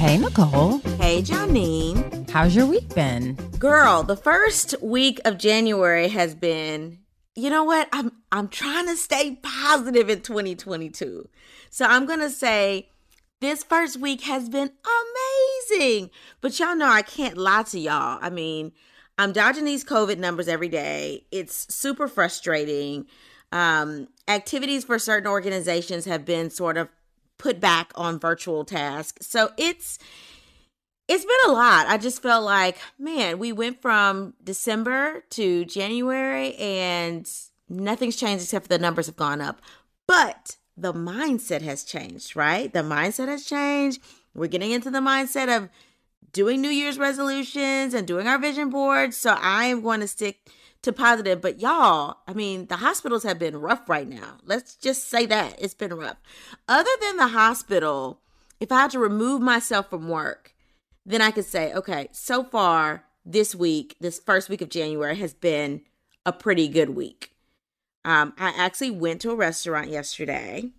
Hey, Nicole. Hey, Janine. How's your week been? Girl, the first week of January has been, you know what? I'm I'm trying to stay positive in 2022. So I'm going to say this first week has been amazing. But y'all know I can't lie to y'all. I mean, I'm dodging these COVID numbers every day. It's super frustrating. Um, activities for certain organizations have been sort of put back on virtual tasks. So it's it's been a lot. I just felt like, man, we went from December to January and nothing's changed except for the numbers have gone up. But the mindset has changed, right? The mindset has changed. We're getting into the mindset of doing New Year's resolutions and doing our vision boards. So I am going to stick to positive. But y'all, I mean, the hospitals have been rough right now. Let's just say that it's been rough. Other than the hospital, if I had to remove myself from work, then I could say, okay, so far this week, this first week of January has been a pretty good week. Um, I actually went to a restaurant yesterday,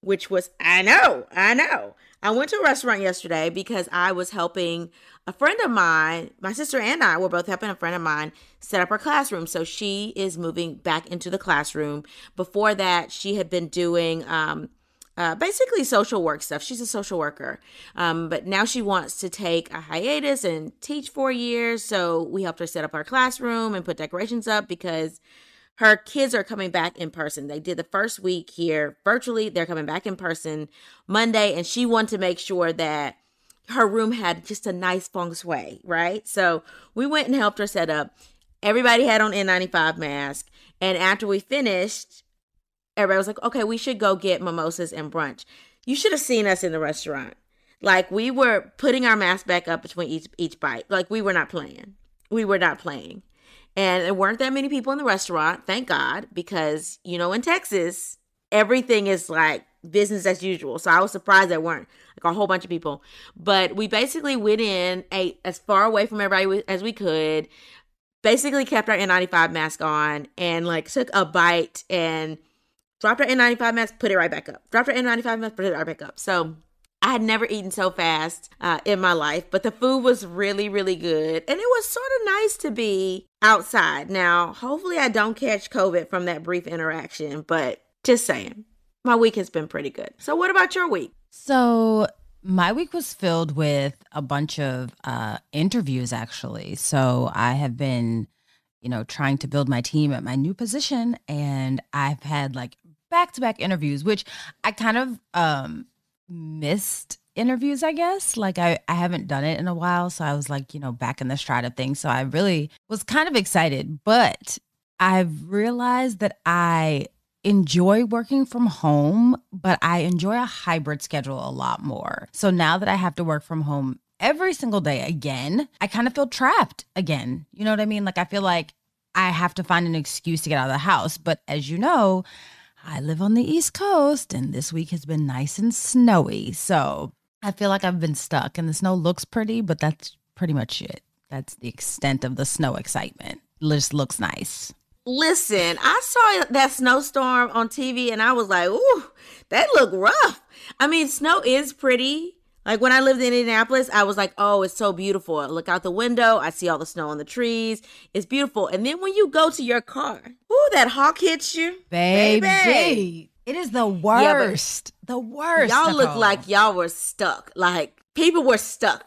which was, I know, I know. I went to a restaurant yesterday because I was helping a friend of mine, my sister and I were both helping a friend of mine set up her classroom. So she is moving back into the classroom. Before that, she had been doing um, uh, basically social work stuff. She's a social worker. Um, but now she wants to take a hiatus and teach four years. So we helped her set up our classroom and put decorations up because her kids are coming back in person. They did the first week here virtually. They're coming back in person Monday, and she wanted to make sure that her room had just a nice feng shui, right? So we went and helped her set up. Everybody had on N95 mask, and after we finished, everybody was like, "Okay, we should go get mimosas and brunch." You should have seen us in the restaurant. Like we were putting our mask back up between each each bite. Like we were not playing. We were not playing. And there weren't that many people in the restaurant, thank God, because, you know, in Texas, everything is like business as usual. So I was surprised there weren't like a whole bunch of people. But we basically went in, ate as far away from everybody as we could, basically kept our N95 mask on, and like took a bite and dropped our N95 mask, put it right back up. Dropped our N95 mask, put it right back up. So I had never eaten so fast uh, in my life, but the food was really, really good. And it was sort of nice to be outside. Now, hopefully, I don't catch COVID from that brief interaction, but just saying, my week has been pretty good. So, what about your week? So, my week was filled with a bunch of uh, interviews, actually. So, I have been, you know, trying to build my team at my new position, and I've had like back to back interviews, which I kind of, um, missed interviews, I guess. Like I, I haven't done it in a while. So I was like, you know, back in the stride of things. So I really was kind of excited. But I've realized that I enjoy working from home, but I enjoy a hybrid schedule a lot more. So now that I have to work from home every single day again, I kind of feel trapped again. You know what I mean? Like I feel like I have to find an excuse to get out of the house. But as you know, I live on the East Coast and this week has been nice and snowy. So I feel like I've been stuck and the snow looks pretty, but that's pretty much it. That's the extent of the snow excitement. It just looks nice. Listen, I saw that snowstorm on TV and I was like, ooh, that looked rough. I mean, snow is pretty. Like when I lived in Indianapolis, I was like, oh, it's so beautiful. I look out the window, I see all the snow on the trees. It's beautiful. And then when you go to your car, ooh, that hawk hits you. Baby. Baby. It is the worst. Yeah, the worst. Y'all Nicole. look like y'all were stuck. Like people were stuck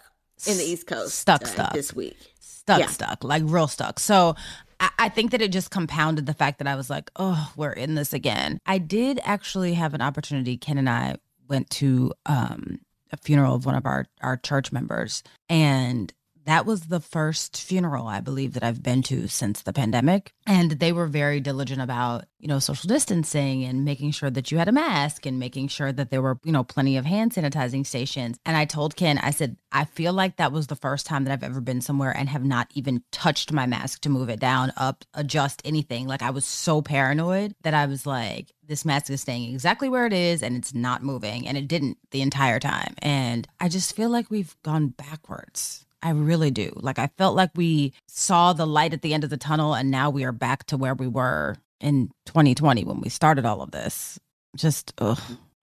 in the East Coast. Stuck, uh, stuck. this week. stuck, Yeah. stuck, like real stuck. So I, I think that it just compounded the fact that I was like, oh, we're in this again. I did actually have an opportunity. Ken and I went to um, a funeral of one of our our church members, and that was the first funeral I believe that I've been to since the pandemic. And they were very diligent about, you know, social distancing and making sure that you had a mask and making sure that there were, you know, plenty of hand sanitizing stations. And I told Ken, I said, I feel like that was the first time that I've ever been somewhere and have not even touched my mask to move it down, up, adjust anything. Like I was so paranoid that I was like, this mask is staying exactly where it is and it's not moving. And it didn't the entire time. And I just feel like we've gone backwards. I really do. Like I felt like we saw the light at the end of the tunnel and now we are back to where we were in 2020 when we started all of this. Just ugh.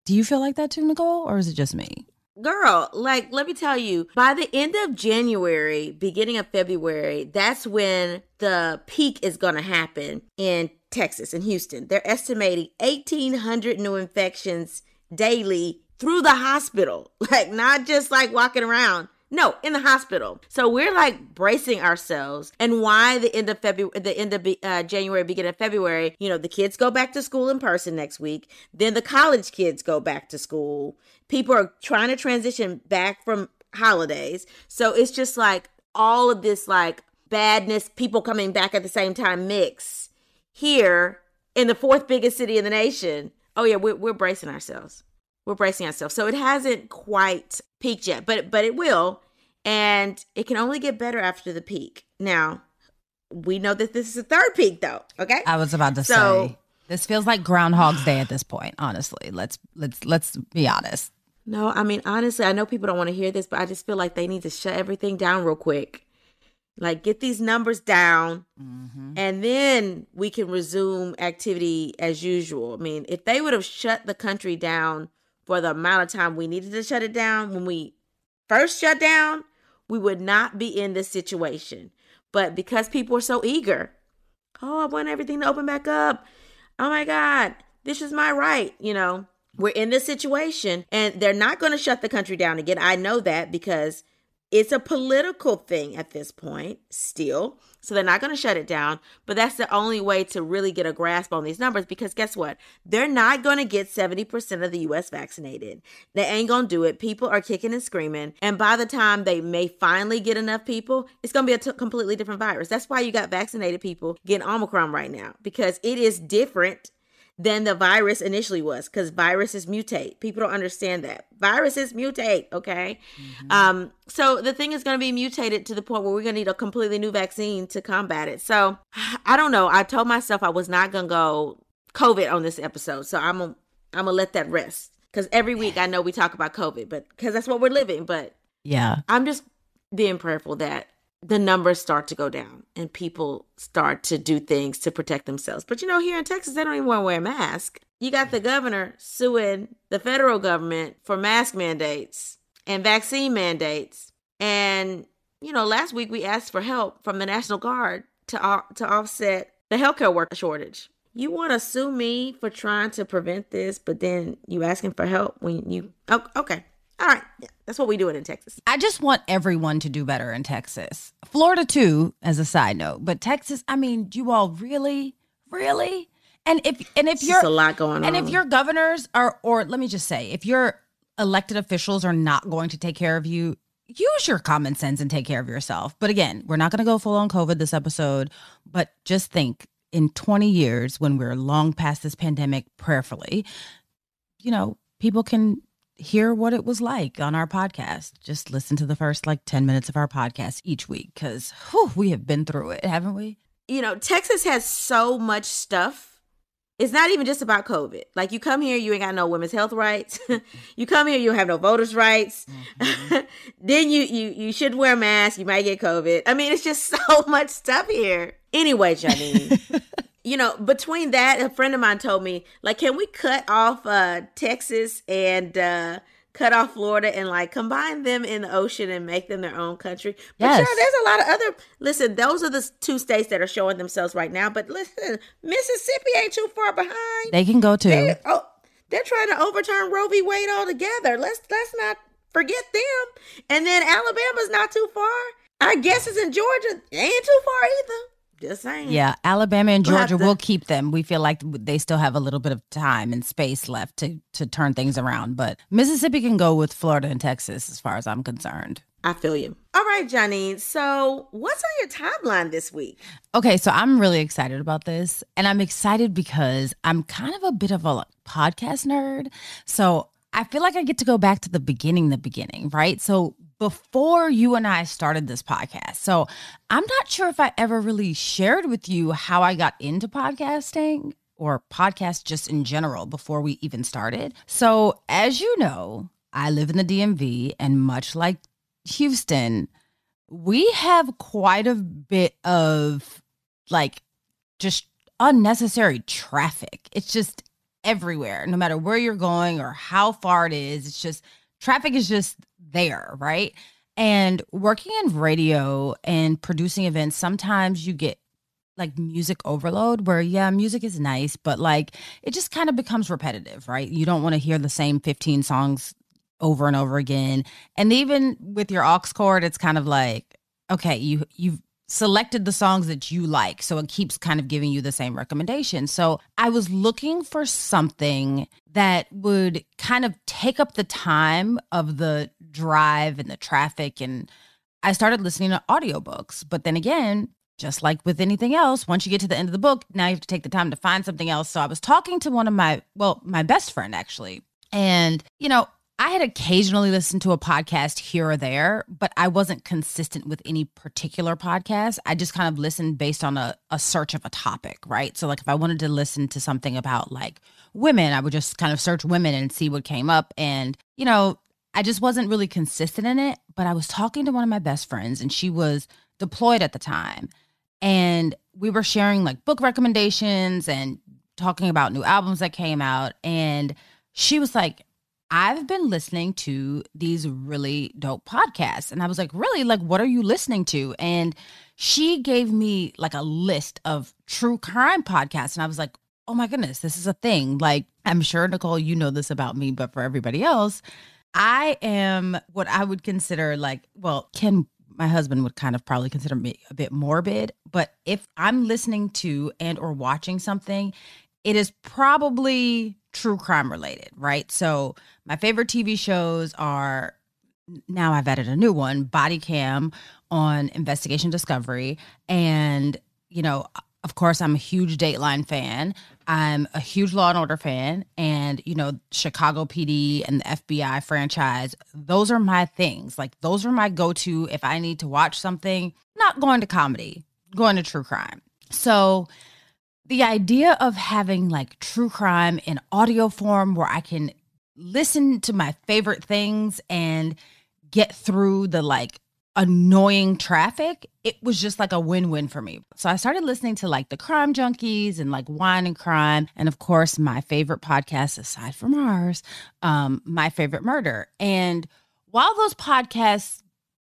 Do you feel like that too, Nicole, or is it just me? Girl, like, let me tell you, by the end of January, beginning of February, that's when the peak is going to happen in Texas, in Houston. They're estimating 1,800 new infections daily through the hospital, like, not just like walking around. No, in the hospital. So we're like bracing ourselves. And why the end of February, the end of uh, January, beginning of February, you know, the kids go back to school in person next week. Then the college kids go back to school. People are trying to transition back from holidays. So it's just like all of this like badness, people coming back at the same time mix here in the fourth biggest city in the nation. Oh yeah, we're, we're bracing ourselves we're bracing ourselves. So it hasn't quite peaked yet, but but it will, and it can only get better after the peak. Now, we know that this is the third peak, though. Okay, I was about to So- say this feels like Groundhog's Day at this point. Honestly, let's let's let's be honest. no, I mean honestly, I know people don't want to hear this, but I just feel like they need to shut everything down real quick. Like get these numbers down, mm-hmm. and then we can resume activity as usual. I mean, if they would have shut the country down for the amount of time we needed to shut it down when we first shut down, we would not be in this situation. But because people are so eager, oh, I want everything to open back up. Oh my God, this is my right. You know, we're in this situation and they're not going to shut the country down again. I know that because it's a political thing at this point still. So they're not going to shut it down. But that's the only way to really get a grasp on these numbers because guess what? They're not going to get 70% of the US vaccinated. They ain't going to do it. People are kicking and screaming. And by the time they may finally get enough people, it's going to be a t- completely different virus. That's why you got vaccinated people getting Omicron right now because it is different than the virus initially was because viruses mutate. People don't understand that. Viruses mutate, okay? Um, so the thing is going to be mutated to the point where we're going to need a completely new vaccine to combat it. So I don't know. I told myself I was not going to go COVID on this episode. So I'm going I'm going to let that rest because every week I know we talk about COVID, but because that's what we're living. But Yeah, I'm just being prayerful that the numbers start to go down and people start to do things to protect themselves. But you know, here in Texas, they don't even want to wear a mask. You got the governor suing the federal government for mask mandates and vaccine mandates. And you know, last week we asked for help from the National Guard to to offset the healthcare worker shortage. You want to sue me for trying to prevent this, but then you asking for help when you oh, okay. All right. Yeah, that's what we doing in Texas. I just want everyone to do better in Texas. Florida too, as a side note, but Texas. I mean, do you all really, really, and if and if you're a lot going on, and on. if your governors are, or let me just say, if your elected officials are not going to take care of you, use your common sense and take care of yourself. But again, we're not going to go full on COVID this episode, but just think in 20 years when we're long past this pandemic, prayerfully, you know, people can hear what it was like on our podcast. Just listen to the first like 10 minutes of our podcast each week because we have been through it, haven't we? you know, Texas has so much stuff. It's not even just about COVID. Like you come here, you ain't got no women's health rights. you come here, you don't have no voters' rights. Mm-hmm. then you you you should wear a mask. You might get COVID. I mean, it's just so much stuff here. Anyway, Janine, you know, between that, a friend of mine told me, like, can we cut off uh Texas and uh cut off Florida and like combine them in the ocean and make them their own country? But Yes. know, there's a lot of other listen, those are the two states that are showing themselves right now. But listen, Mississippi ain't too far behind. They can go too. They- oh, they're trying to overturn Roe v. Wade altogether. Let's let's not forget them. And then Alabama's not too far. I guess it's in Georgia. Ain't too far either. Just saying. Yeah, Alabama and We'll Georgia to- will keep them. We feel like they still have a little bit of time and space left to to turn things around. But Mississippi can go with Florida and Texas, as far as I'm concerned. I feel you. All right, Johnny. So, what's on your timeline this week? Okay, so I'm really excited about this. And I'm excited because I'm kind of a bit of a podcast nerd. So I feel like I get to go back to the beginning, the beginning, right? So before you and I started this podcast. So I'm not sure if I ever really shared with you how I got into podcasting or podcast just in general before we even started. So as you know, I live in the DMV and much like Houston, we have quite a bit of like just unnecessary traffic. It's just everywhere, no matter where you're going or how far it is. It's just traffic is just there, right? And working in radio and producing events, sometimes you get like music overload where yeah music is nice but like it just kind of becomes repetitive right? You don't want to hear the same 15 songs over and over again. And even with your aux cord it's kind of like okay you you've selected the songs that you like so it keeps kind of giving you the same recommendation. So i was looking for something that would kind of take up the time of the drive and the traffic and i started listening to audiobooks but then again just like with anything else, once you get to the end of the book, now you have to take the time to find something else. So I was talking to one of my, well, my best friend actually. And, you know, I had occasionally listened to a podcast here or there, but I wasn't consistent with any particular podcast. I just kind of listened based on a, a search of a topic, right? So, like, if I wanted to listen to something about like women, I would just kind of search women and see what came up. And, you know, I just wasn't really consistent in it. But I was talking to one of my best friends, and she was deployed at the time. And we were sharing like book recommendations and talking about new albums that came out. And she was like I've been listening to these really dope podcasts. And I was like really? Like what are you listening to? And she gave me like a list of true crime podcasts. And I was like oh my goodness this is a thing. Like I'm sure Nicole you know this about me but for everybody else I am what I would consider like well Ken my husband would kind of probably consider me a bit morbid but if i'm listening to and or watching something it is probably true crime related right? So my favorite tv shows are now i've added a new one body cam on investigation discovery and you know of course i'm a huge dateline fan. I'm a huge law and order fan and you know chicago pd and the fbi franchise. Those are my things. Like those are my go-to if i need to watch something. Not going to comedy going to true crime. So the idea of having like true crime in audio form where i can listen to my favorite things and get through the like annoying traffic, it was just like a win-win for me. So I started listening to like the crime junkies and like wine and crime. And of course, my favorite podcast aside from ours, um, my favorite murder. And while those podcasts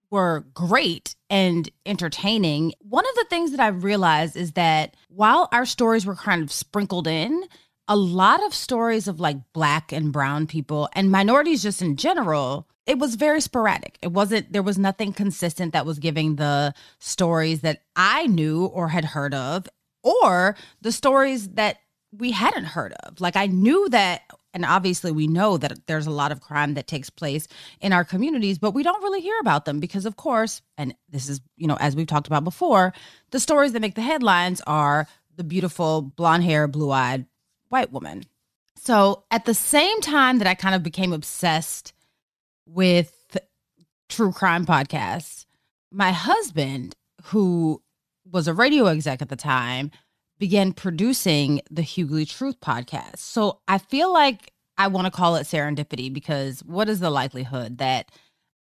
were great and entertaining, one of the things that I realized is that while our stories were kind of sprinkled in, a lot of stories of like black and brown people and minorities just in general it was very sporadic. It wasn't there was nothing consistent that was giving the stories that i knew or had heard of or the stories that we hadn't heard of. Like i knew that and obviously we know that there's a lot of crime that takes place in our communities but we don't really hear about them because of course and this is you know as we've talked about before the stories that make the headlines are the beautiful blonde hair blue-eyed white woman. So at the same time that I kind of became obsessed with true crime podcasts, my husband, who was a radio exec at the time, began producing the Hughley Truth podcast. So I feel like I want to call it serendipity because what is the likelihood that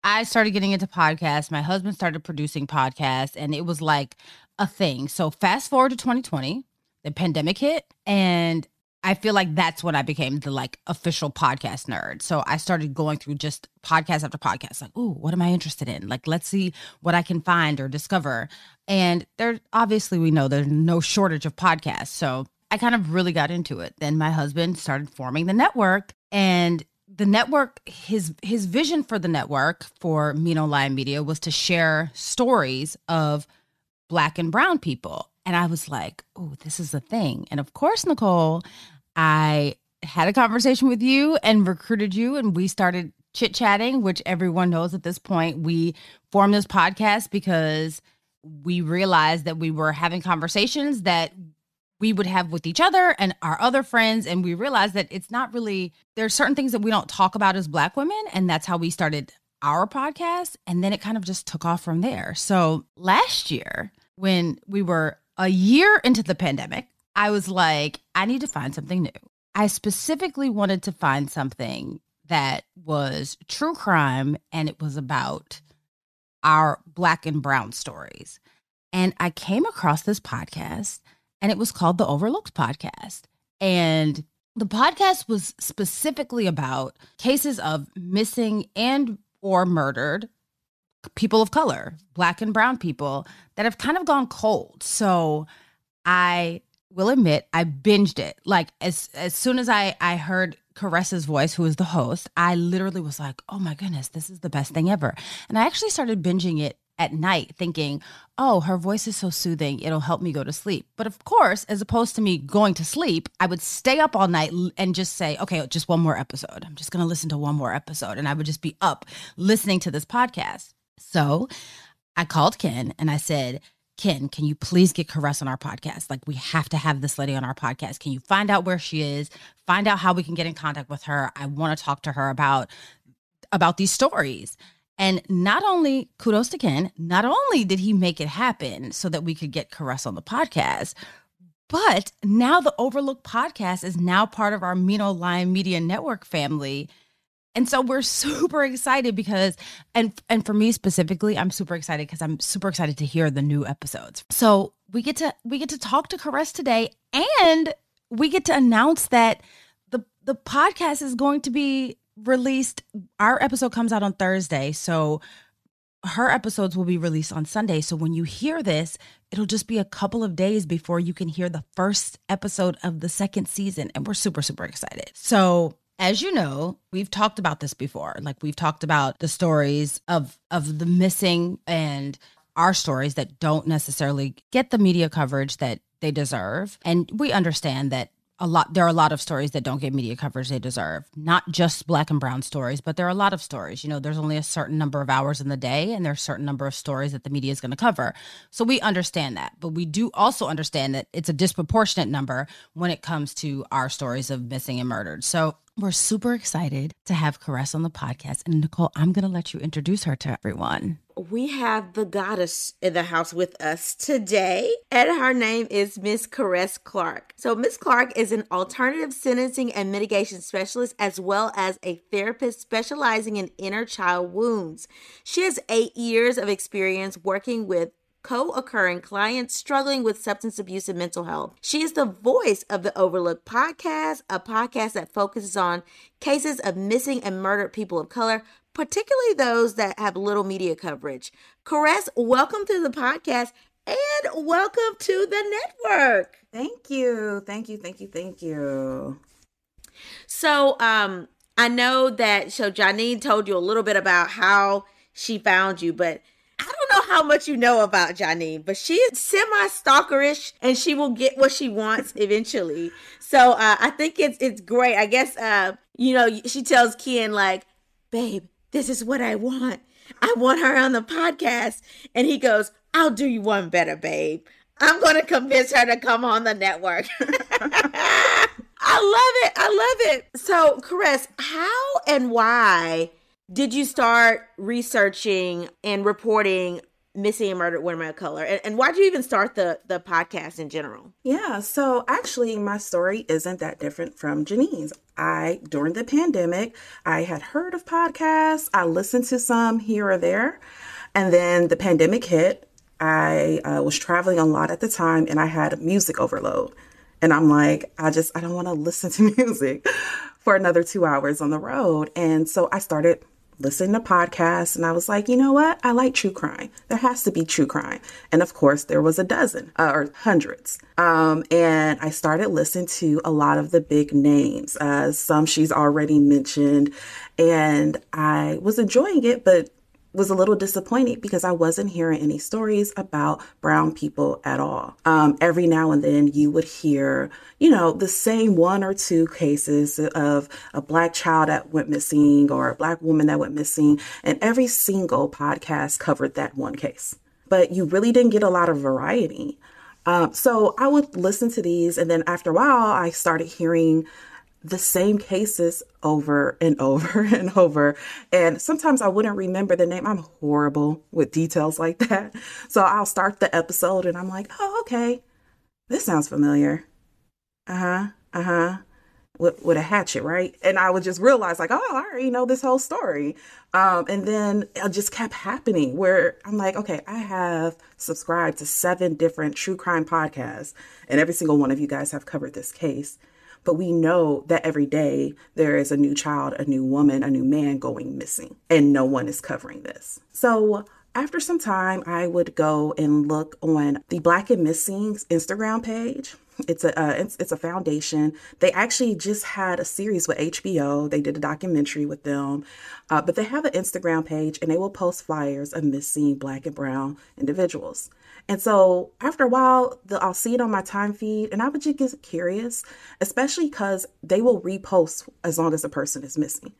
I started getting into podcasts, my husband started producing podcasts, and it was like a thing. So fast forward to 2020, the pandemic hit, and I feel like that's when I became the like official podcast nerd. So I started going through just podcast after podcast, like, ooh, what am I interested in? Like, let's see what I can find or discover. And there, obviously, we know there's no shortage of podcasts. So I kind of really got into it. Then my husband started forming the network, and the network his his vision for the network for Mean Ole Lion Media was to share stories of black and brown people. And I was like, oh, this is a thing. And of course, Nicole, I had a conversation with you and recruited you and we started chit chatting, which everyone knows at this point. We formed this podcast because we realized that we were having conversations that we would have with each other and our other friends. And we realized that it's not really, there are certain things that we don't talk about as Black women. And that's how we started our podcast. And then it kind of just took off from there. So last year, when we were a year into the pandemic, I was like, I need to find something new. I specifically wanted to find something that was true crime and it was about our black and brown stories. And I came across this podcast and it was called the Overlooked Podcast. And the podcast was specifically about cases of missing and or murdered people of color, black and brown people that have kind of gone cold. So I will admit I binged it. Like as as soon as I I heard Kares's voice, who is the host, I literally was like, "Oh my goodness, this is the best thing ever." And I actually started binging it at night thinking, "Oh, her voice is so soothing, it'll help me go to sleep." But of course, as opposed to me going to sleep, I would stay up all night and just say, "Okay, just one more episode. I'm just going to listen to one more episode." And I would just be up listening to this podcast. So, I called Ken and I said, Ken, can you please get Kares on our podcast? Like, we have to have this lady on our podcast. Can you find out where she is? Find out how we can get in contact with her. I want to talk to her about about these stories. And not only kudos to Ken, not only did he make it happen so that we could get Kares on the podcast, but now the Overlooked podcast is now part of our Mean Ole Lion Media Network family. And so we're super excited because and and for me specifically, I'm super excited because I'm super excited to hear the new episodes. So we get to we get to talk to Kares today and we get to announce that the the podcast is going to be released. Our episode comes out on Thursday. So her episodes will be released on Sunday. So when you hear this, it'll just be a couple of days before you can hear the first episode of the second season. And we're super, super excited. So as you know, we've talked about this before. Like we've talked about the stories of of the missing and our stories that don't necessarily get the media coverage that they deserve. And we understand that a lot there are a lot of stories that don't get media coverage they deserve. Not just black and brown stories but there are a lot of stories. You know there's only a certain number of hours in the day and there's a certain number of stories that the media is going to cover. So we understand that. But we do also understand that it's a disproportionate number when it comes to our stories of missing and murdered. So we're super excited to have Kares on the podcast. And Nicole, I'm going to let you introduce her to everyone. We have the goddess in the house with us today, and her name is Miss Kares Clarke. So, Miss Clarke is an alternative sentencing and mitigation specialist, as well as a therapist specializing in inner child wounds. She has eight years of experience working with co occurring clients struggling with substance abuse and mental health. She is the voice of the Overlooked podcast, a podcast that focuses on cases of missing and murdered people of color, particularly those that have little media coverage. Kares, welcome to the podcast and welcome to the network. Thank you. Thank you. Thank you. Thank you. So, um, I know that so Janine told you a little bit about how she found you, but I don't know how much you know about Janine, but she is semi stalkerish and she will get what she wants eventually. So uh, I think it's it's great. I guess uh, you know she tells Ken like, "Babe, this is what I want. I want her on the podcast," and he goes, "I'll do you one better, babe. I'm going to convince her to come on the network." I love it. I love it. So, Kares, how and why did you start researching and reporting missing and murdered women of color? And, and why did you even start the the podcast in general? Yeah so actually my story isn't that different from janine's. I during the pandemic i had heard of podcasts i listened to some here or there and then the pandemic hit. I uh, was traveling a lot at the time and i had music overload. And i'm like i just i don't want to listen to music for another two hours on the road. And so i started listening to podcasts and I was like, you know what? I like true crime. There has to be true crime. And of course, there was a dozen uh, or hundreds. Um, and I started listening to a lot of the big names, uh, some she's already mentioned. And I was enjoying it, but was a little disappointed because I wasn't hearing any stories about brown people at all. Um, every now and then you would hear, you know, the same one or two cases of a black child that went missing or a black woman that went missing, and every single podcast covered that one case. But you really didn't get a lot of variety. Um, so I would listen to these, and then after a while, I started hearing the same cases over and over and over. And sometimes I wouldn't remember the name. I'm horrible with details like that. So I'll start the episode and I'm like, oh, okay, this sounds familiar. Uh huh, uh huh. With, with a hatchet, right? And I would just realize, like, oh, I already know this whole story. Um, and then it just kept happening where I'm like, okay, I have subscribed to seven different true crime podcasts, and every single one of you guys have covered this case. But we know that every day there is a new child, a new woman, a new man going missing, and no one is covering this. So after some time, I would go and look on the Black and Missing Instagram page. It's a uh, it's, it's a foundation. They actually just had a series with HBO. They did a documentary with them, uh, but they have an Instagram page and they will post flyers of missing Black and Brown individuals. And so after a while, the, I'll see it on my time feed and I would just get curious, especially because they will repost as long as the person is missing.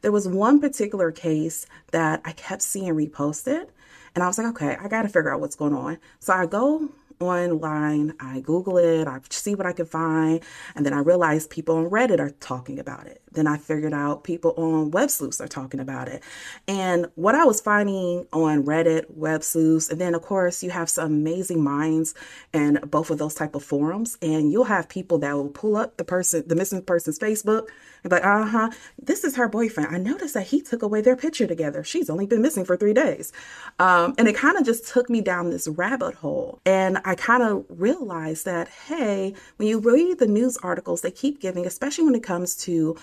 There was one particular case that I kept seeing reposted, and I was like, okay, I got to figure out what's going on. So I go online, I Google it, I see what I can find, and then I realized people on Reddit are talking about it. Then I figured out people on Web Sleuths are talking about it. And what I was finding on Reddit, Web Sleuths, and then of course you have some amazing minds and both of those type of forums, and you'll have people that will pull up the person, the missing person's Facebook, like, uh huh, this is her boyfriend. I noticed that he took away their picture together. She's only been missing for three days. Um, and it kind of just took me down this rabbit hole. And I kind of realized that, hey, when you read the news articles, they keep giving, especially when it comes to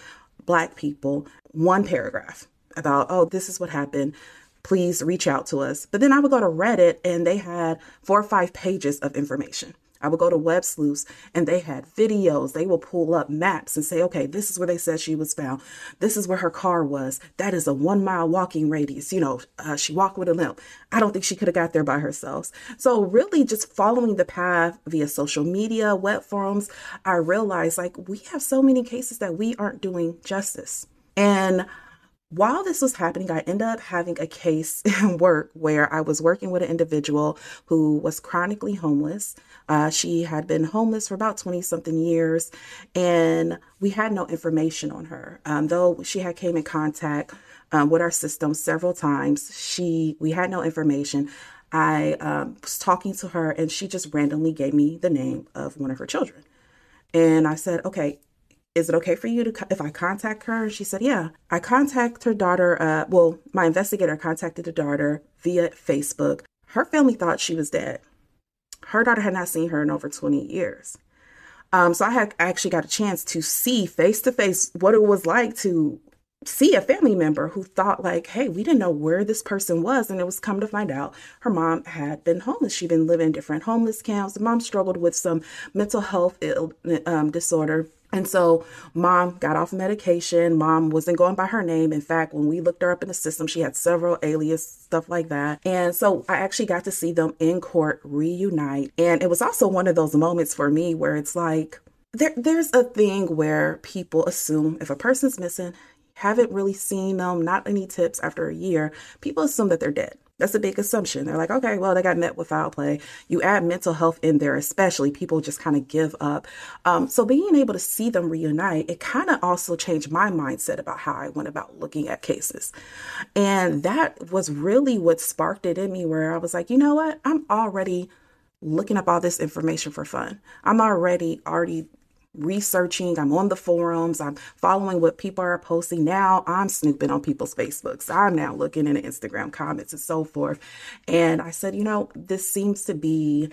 Black people, one paragraph about, oh, this is what happened. Please reach out to us. But then I would go to Reddit and they had four or five pages of information. I would go to Web Sleuths and they had videos. They will pull up maps and say, okay, this is where they said she was found. This is where her car was. That is a one mile walking radius. You know, uh, she walked with a limp. I don't think she could have got there by herself. So, really, just following the path via social media, web forums, I realized like we have so many cases that we aren't doing justice. And while this was happening, I ended up having a case in work where I was working with an individual who was chronically homeless. Uh, she had been homeless for about 20 something years, and we had no information on her. Um, though she had came in contact um, with our system several times, she we had no information. I um, was talking to her, and she just randomly gave me the name of one of her children. And I said, okay, is it okay for you to if I contact her? And she said, yeah. I contact her daughter. Uh, well, my investigator contacted the daughter via Facebook. Her family thought she was dead. Her daughter had not seen her in over 20 years. Um, so I had I actually got a chance to see face to face what it was like to see a family member who thought like, hey, we didn't know where this person was. And it was come to find out her mom had been homeless. She'd been living in different homeless camps. The mom struggled with some mental health Ill, um, disorder and so mom got off medication. Mom wasn't going by her name. In fact, when we looked her up in the system, she had several alias, stuff like that. And so I actually got to see them in court reunite. And it was also one of those moments for me where it's like, there, there's a thing where people assume if a person's missing, haven't really seen them, not any tips after a year, people assume that they're dead. That's a big assumption. They're like, okay, well, they got met with foul play. You add mental health in there, especially people just kind of give up. Um, so being able to see them reunite, it kind of also changed my mindset about how I went about looking at cases. And that was really what sparked it in me where I was like, you know what? I'm already looking up all this information for fun. I'm already already researching, I'm on the forums, I'm following what people are posting. Now I'm snooping on people's Facebooks. I'm now looking in Instagram comments and so forth. And I said, you know, this seems to be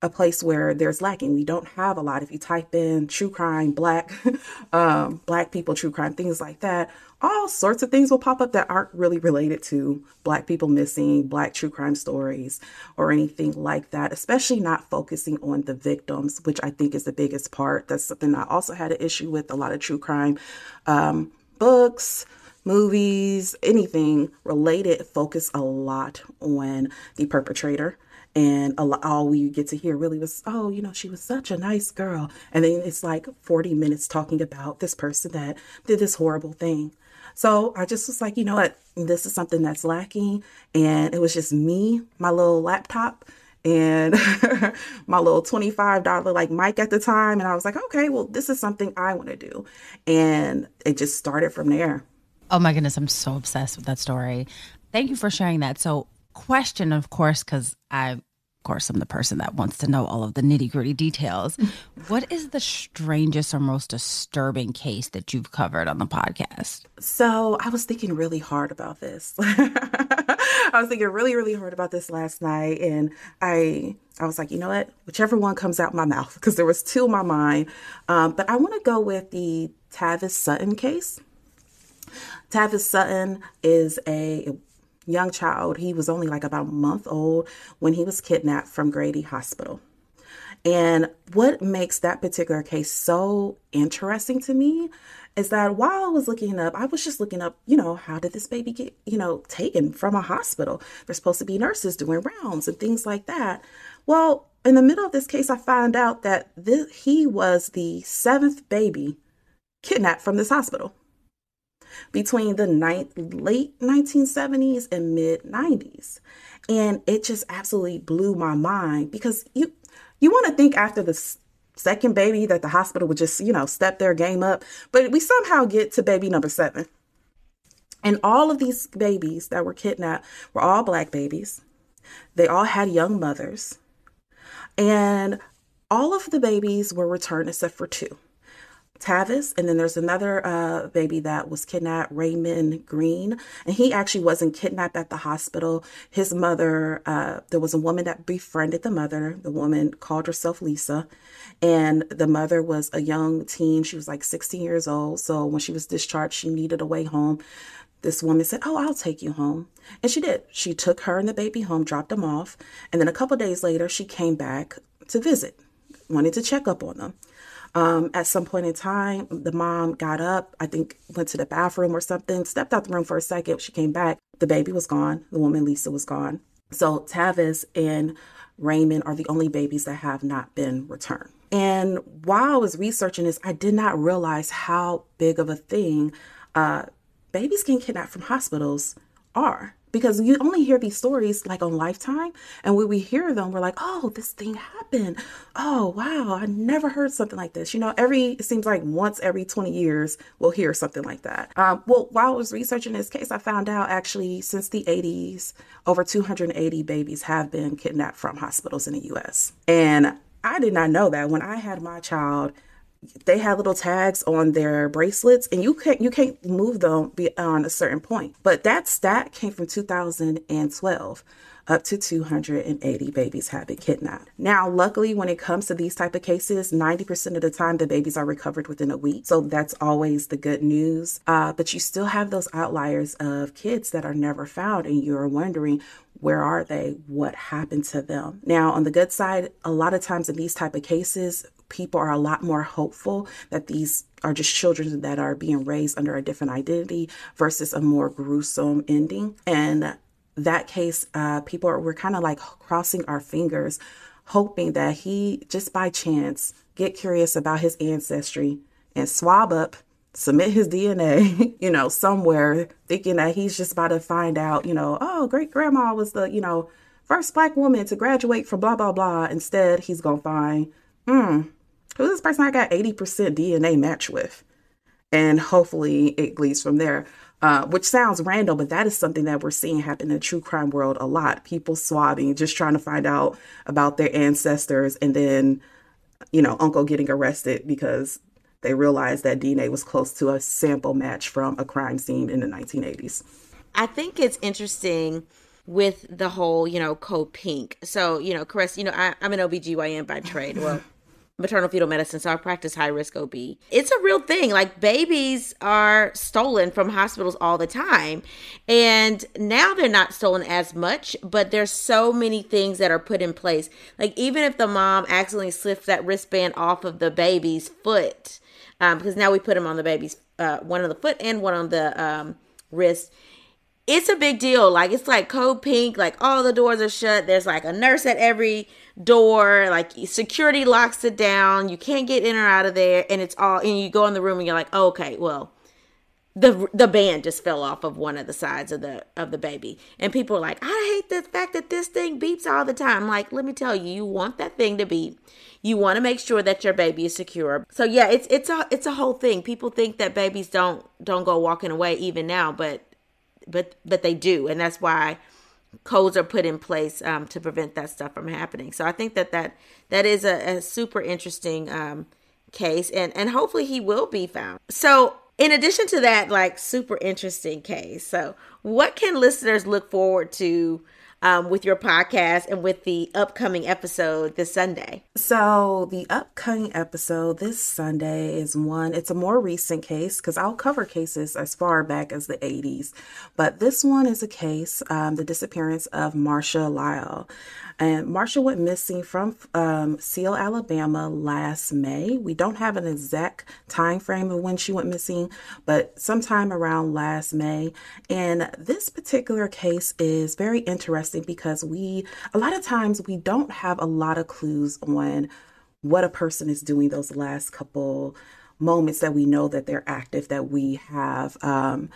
a place where there's lacking. We don't have a lot. If you type in true crime, black, um, black people, true crime, things like that, all sorts of things will pop up that aren't really related to black people missing, black true crime stories, or anything like that, especially not focusing on the victims, which I think is the biggest part. That's something I also had an issue with a lot of true crime um, books, movies, anything related focus a lot on the perpetrator and all we get to hear really was oh you know she was such a nice girl. And then it's like 40 minutes talking about this person that did this horrible thing. So i just was like you know what? This is something that's lacking. And it was just me my little laptop and my little $25 like mic at the time. And i was like okay well this is something i want to do. And it just started from there. Oh my goodness i'm so obsessed with that story. Thank you for sharing that. So question, of course, because I, course, I'm the person that wants to know all of the nitty gritty details. what is the strangest or most disturbing case that you've covered on the podcast? So I was thinking really hard about this. I was thinking really, really hard about this last night, and I I was like, you know what, whichever one comes out my mouth, because there was two in my mind. Um, but I want to go with the Tavis Sutton case. Tavis Sutton is a young child. He was only like about a month old when he was kidnapped from Grady Hospital. And what makes that particular case so interesting to me is that while I was looking up, I was just looking up, you know, how did this baby get, you know, taken from a hospital? There's supposed to be nurses doing rounds and things like that. Well, in the middle of this case, I found out that this, he was the seventh baby kidnapped from this hospital between the ni- late 1970s and mid 90s. And it just absolutely blew my mind because you you want to think after the second baby that the hospital would just, you know, step their game up, but we somehow get to baby number 7. And all of these babies that were kidnapped were all black babies. They all had young mothers. And all of the babies were returned except for two. Tavis, and then there's another uh, baby that was kidnapped, Raymond Green, and he actually wasn't kidnapped at the hospital. His mother, uh, there was a woman that befriended the mother. The woman called herself Lisa, and the mother was a young teen. She was like 16 years old. So when she was discharged, she needed a way home. This woman said, "Oh, I'll take you home," and she did. She took her and the baby home, dropped them off, and then a couple days later, she came back to visit, wanted to check up on them. Um, at some point in time, the mom got up, I think went to the bathroom or something, stepped out the room for a second. She came back. The baby was gone. The woman, Lisa, was gone. So Tavis and Raymond are the only babies that have not been returned. And while I was researching this, I did not realize how big of a thing uh, babies getting kidnapped from hospitals are because you only hear these stories like on Lifetime, and when we hear them, we're like, "Oh, this thing happened. Oh, wow, I never heard something like this." You know, every it seems like once every twenty years we'll hear something like that. Um, well, while I was researching this case, I found out actually since the '80s, over 280 babies have been kidnapped from hospitals in the U.S. And I did not know that when I had my child they had little tags on their bracelets and you can't you can't move them beyond a certain point. But that stat came from 2012 up to 280 babies have been kidnapped. Now luckily when it comes to these type of cases 90% of the time the babies are recovered within a week. So that's always the good news. Uh, but you still have those outliers of kids that are never found and you're wondering where are they? What happened to them? Now on the good side a lot of times in these type of cases people are a lot more hopeful that these are just children that are being raised under a different identity versus a more gruesome ending. And that case, uh, people are, we're kind of like crossing our fingers, hoping that he just by chance get curious about his ancestry and swab up, submit his DNA, you know, somewhere, thinking that he's just about to find out, you know, oh, great grandma was the, you know, first black woman to graduate from blah, blah, blah. Instead, he's going to find, hmm, who's this person I got 80% DNA match with? And hopefully it leads from there. Uh, which sounds random, but that is something that we're seeing happen in the true crime world a lot. People swabbing, just trying to find out about their ancestors, and then, you know, uncle getting arrested because they realized that DNA was close to a sample match from a crime scene in the 1980s. I think it's interesting with the whole, you know, code pink. So, you know, Chris, you know, I, I'm an OBGYN by trade. Well, maternal fetal medicine, so I practice high risk OB. It's a real thing. Like babies are stolen from hospitals all the time. And now they're not stolen as much, but there's so many things that are put in place. Like even if the mom accidentally slips that wristband off of the baby's foot, um, because now we put them on the baby's uh, one on the foot and one on the um, wrist it's a big deal. Like it's like code pink, like all the doors are shut. There's like a nurse at every door, like security locks it down. You can't get in or out of there, and it's all and you go in the room and you're like, oh, okay, well, the the band just fell off of one of the sides of the of the baby. And people are like, I hate the fact that this thing beeps all the time. Like, let me tell you, you want that thing to beep. You want to make sure that your baby is secure. So yeah, it's it's a it's a whole thing. People think that babies don't don't go walking away even now, but but but they do, and that's why codes are put in place um, to prevent that stuff from happening. So I think that that that is a, a super interesting um, case, and and hopefully he will be found. So in addition to that, like super interesting case. So what can listeners look forward to? Um, with your podcast and with the upcoming episode this Sunday? So, the upcoming episode this Sunday is one, it's a more recent case because I'll cover cases as far back as the 80s. But this one is a case, um, the disappearance of Marsha Lyle. And Marsha went missing from um, Seale, Alabama last May. We don't have an exact time frame of when she went missing, but sometime around last May. And this particular case is very interesting because we, a lot of times, we don't have a lot of clues on what a person is doing those last couple moments that we know that they're active, that we have. Um,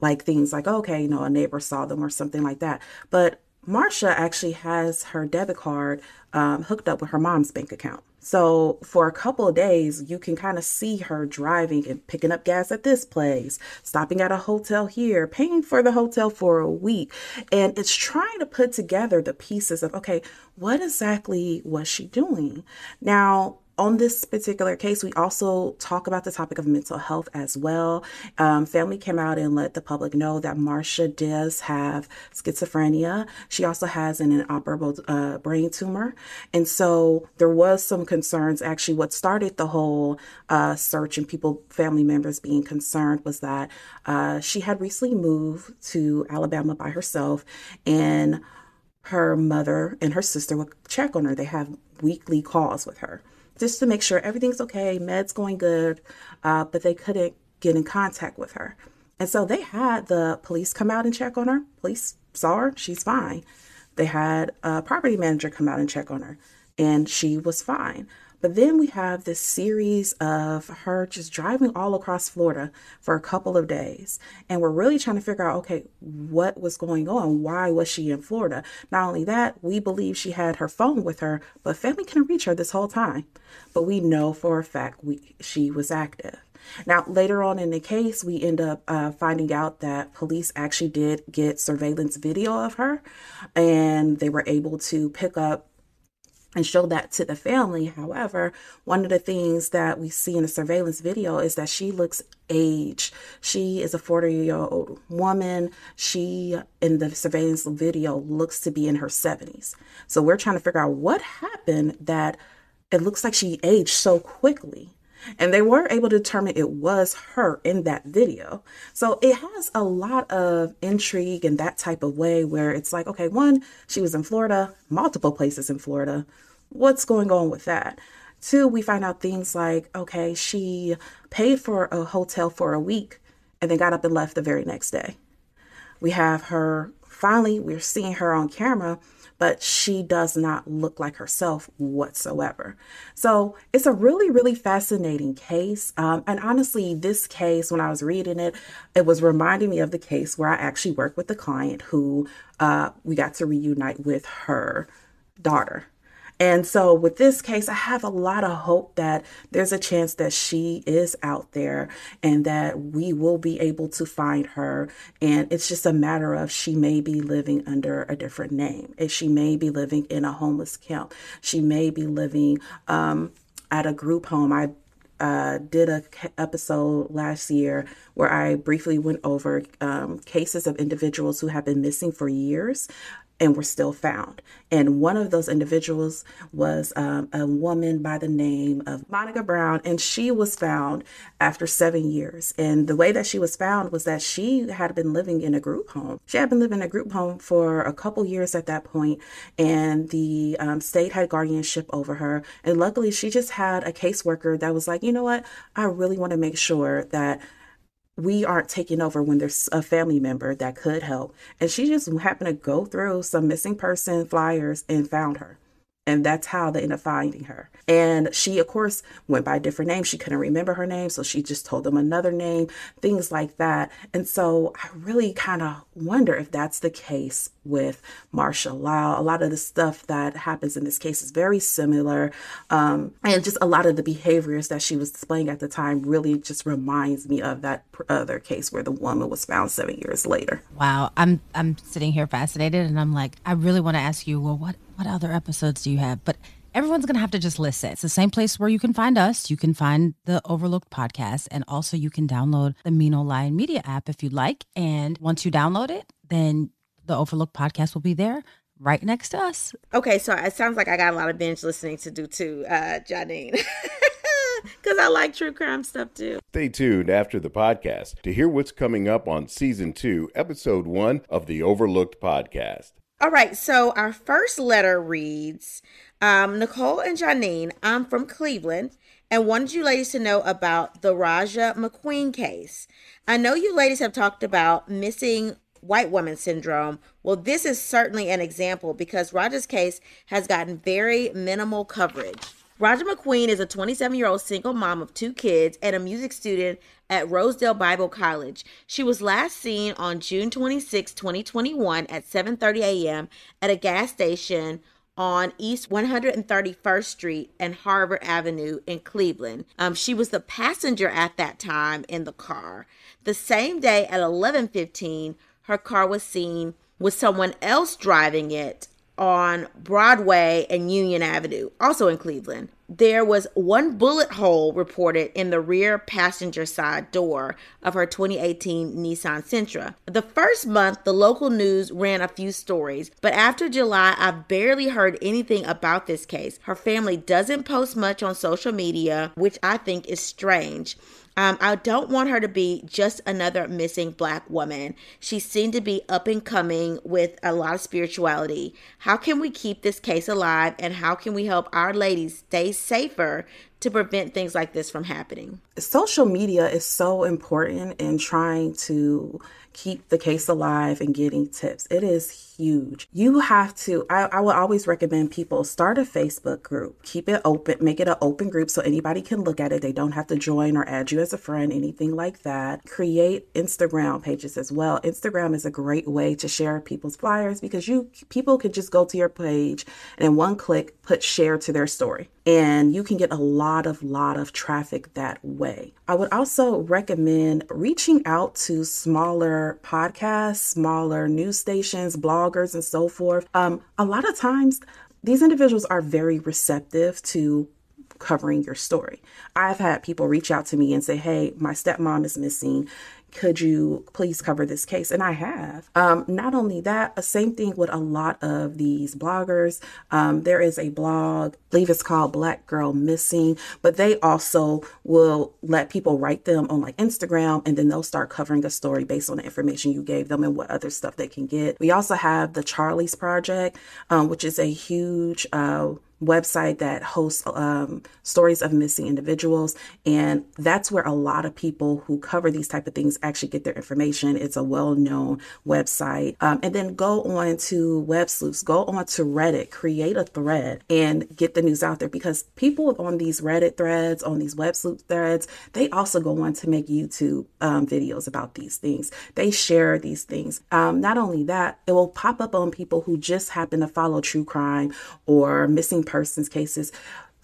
like things like, okay, you know, a neighbor saw them or something like that. But Marsha actually has her debit card um, hooked up with her mom's bank account. So for a couple of days, you can kind of see her driving and picking up gas at this place, stopping at a hotel here, paying for the hotel for a week. And it's trying to put together the pieces of, okay, what exactly was she doing? Now, on this particular case, we also talk about the topic of mental health as well. Um, family came out and let the public know that Marsha does have schizophrenia. She also has an inoperable uh, brain tumor. And so there was some concerns. Actually, what started the whole uh, search and people, family members being concerned was that uh, she had recently moved to Alabama by herself and her mother and her sister would check on her. They have weekly calls with her just to make sure everything's okay, meds going good, uh, but they couldn't get in contact with her. And so they had the police come out and check on her. Police saw her, she's fine. They had a property manager come out and check on her, and she was fine. But then we have this series of her just driving all across Florida for a couple of days. And we're really trying to figure out okay, what was going on? Why was she in Florida? Not only that, we believe she had her phone with her, but family couldn't reach her this whole time. But we know for a fact we, she was active. Now, later on in the case, we end up uh, finding out that police actually did get surveillance video of her and they were able to pick up and show that to the family. However, one of the things that we see in the surveillance video is that she looks aged. She is a 40 year old woman. She, in the surveillance video, looks to be in her 70s. So we're trying to figure out what happened that it looks like she aged so quickly. And they were able to determine it was her in that video. So it has a lot of intrigue in that type of way where it's like, okay, one, she was in Florida, multiple places in Florida. What's going on with that? Two, we find out things like, okay, she paid for a hotel for a week and then got up and left the very next day. We have her, finally, we're seeing her on camera but she does not look like herself whatsoever. So it's a really, really fascinating case. Um, and honestly, this case, when I was reading it, it was reminding me of the case where I actually worked with the client who uh, we got to reunite with her daughter. And so with this case, I have a lot of hope that there's a chance that she is out there and that we will be able to find her. And it's just a matter of she may be living under a different name. And She may be living in a homeless camp. She may be living um, at a group home. I uh, did a episode last year where I briefly went over um, cases of individuals who have been missing for years and were still found. And one of those individuals was um, a woman by the name of Monica Brown, and she was found after seven years. And the way that she was found was that she had been living in a group home. She had been living in a group home for a couple years at that point, and the um, state had guardianship over her. And luckily, she just had a caseworker that was like, you know what, I really want to make sure that we aren't taking over when there's a family member that could help. And she just happened to go through some missing person flyers and found her. And that's how they ended up finding her. And she, of course, went by different names. She couldn't remember her name, so she just told them another name, things like that. And so I really kind of wonder if that's the case with Marsha Liles. A lot of the stuff that happens in this case is very similar. Um, and just a lot of the behaviors that she was displaying at the time really just reminds me of that other case where the woman was found seven years later. Wow. I'm I'm sitting here fascinated and I'm like, I really want to ask you, well, what what other episodes do you have? But everyone's going to have to just listen. It's the same place where you can find us. You can find the Overlooked podcast, and also you can download the Mean Ole Lion Media app if you'd like. And once you download it, then the Overlooked podcast will be there right next to us. Okay, so it sounds like I got a lot of binge listening to do too, uh, Janine. Because I like true crime stuff too. Stay tuned after the podcast to hear what's coming up on season two, episode one of the Overlooked podcast. All right, so our first letter reads um, Nicole and Janine, I'm from Cleveland and wanted you ladies to know about the Rajah McQueen case. I know you ladies have talked about missing white woman syndrome. Well, this is certainly an example because Rajah's case has gotten very minimal coverage. Rajah McQueen is a 27 year old single mom of two kids and a music student at Rosedale Bible College. She was last seen on June 26, 2021 at 7:30 a.m. at a gas station on East 131st Street and Harvard Avenue in Cleveland. Um, she was the passenger at that time in the car. The same day at 11:15, her car was seen with someone else driving it on Broadway and Union Avenue, also in Cleveland. There was one bullet hole reported in the rear passenger side door of her 2018 Nissan Sentra. The first month, the local news ran a few stories, but after July, I've barely heard anything about this case. Her family doesn't post much on social media, which I think is strange. Um, I don't want her to be just another missing black woman. She seemed to be up and coming with a lot of spirituality. How can we keep this case alive and how can we help our ladies stay safer to prevent things like this from happening? Social media is so important in trying to keep the case alive and getting tips. It is huge. You have to, I, I would always recommend people start a Facebook group, keep it open, make it an open group so anybody can look at it. They don't have to join or add you as a friend, anything like that. Create Instagram pages as well. Instagram is a great way to share people's flyers because you people could just go to your page and in one click put share to their story and you can get a lot of lot of traffic that way. I would also recommend reaching out to smaller podcasts, smaller news stations, bloggers, and so forth. Um, a lot of times, these individuals are very receptive to covering your story. I've had people reach out to me and say, Hey, my stepmom is missing could you please cover this case? And I have. Um, not only that, a same thing with a lot of these bloggers. Um, there is a blog, believe it's called Black Girl Missing, but they also will let people write them on like Instagram and then they'll start covering a story based on the information you gave them and what other stuff they can get. We also have the Charlie's Project, um, which is a huge, uh, website that hosts um, stories of missing individuals and that's where a lot of people who cover these type of things actually get their information. It's a well-known website. Um, and then go on to web sleuths. Go on to reddit. Create a thread and get the news out there because people on these reddit threads on these web sleuth threads they also go on to make youtube um, videos about these things they share these things um, not only that it will pop up on people who just happen to follow true crime or missing person's cases,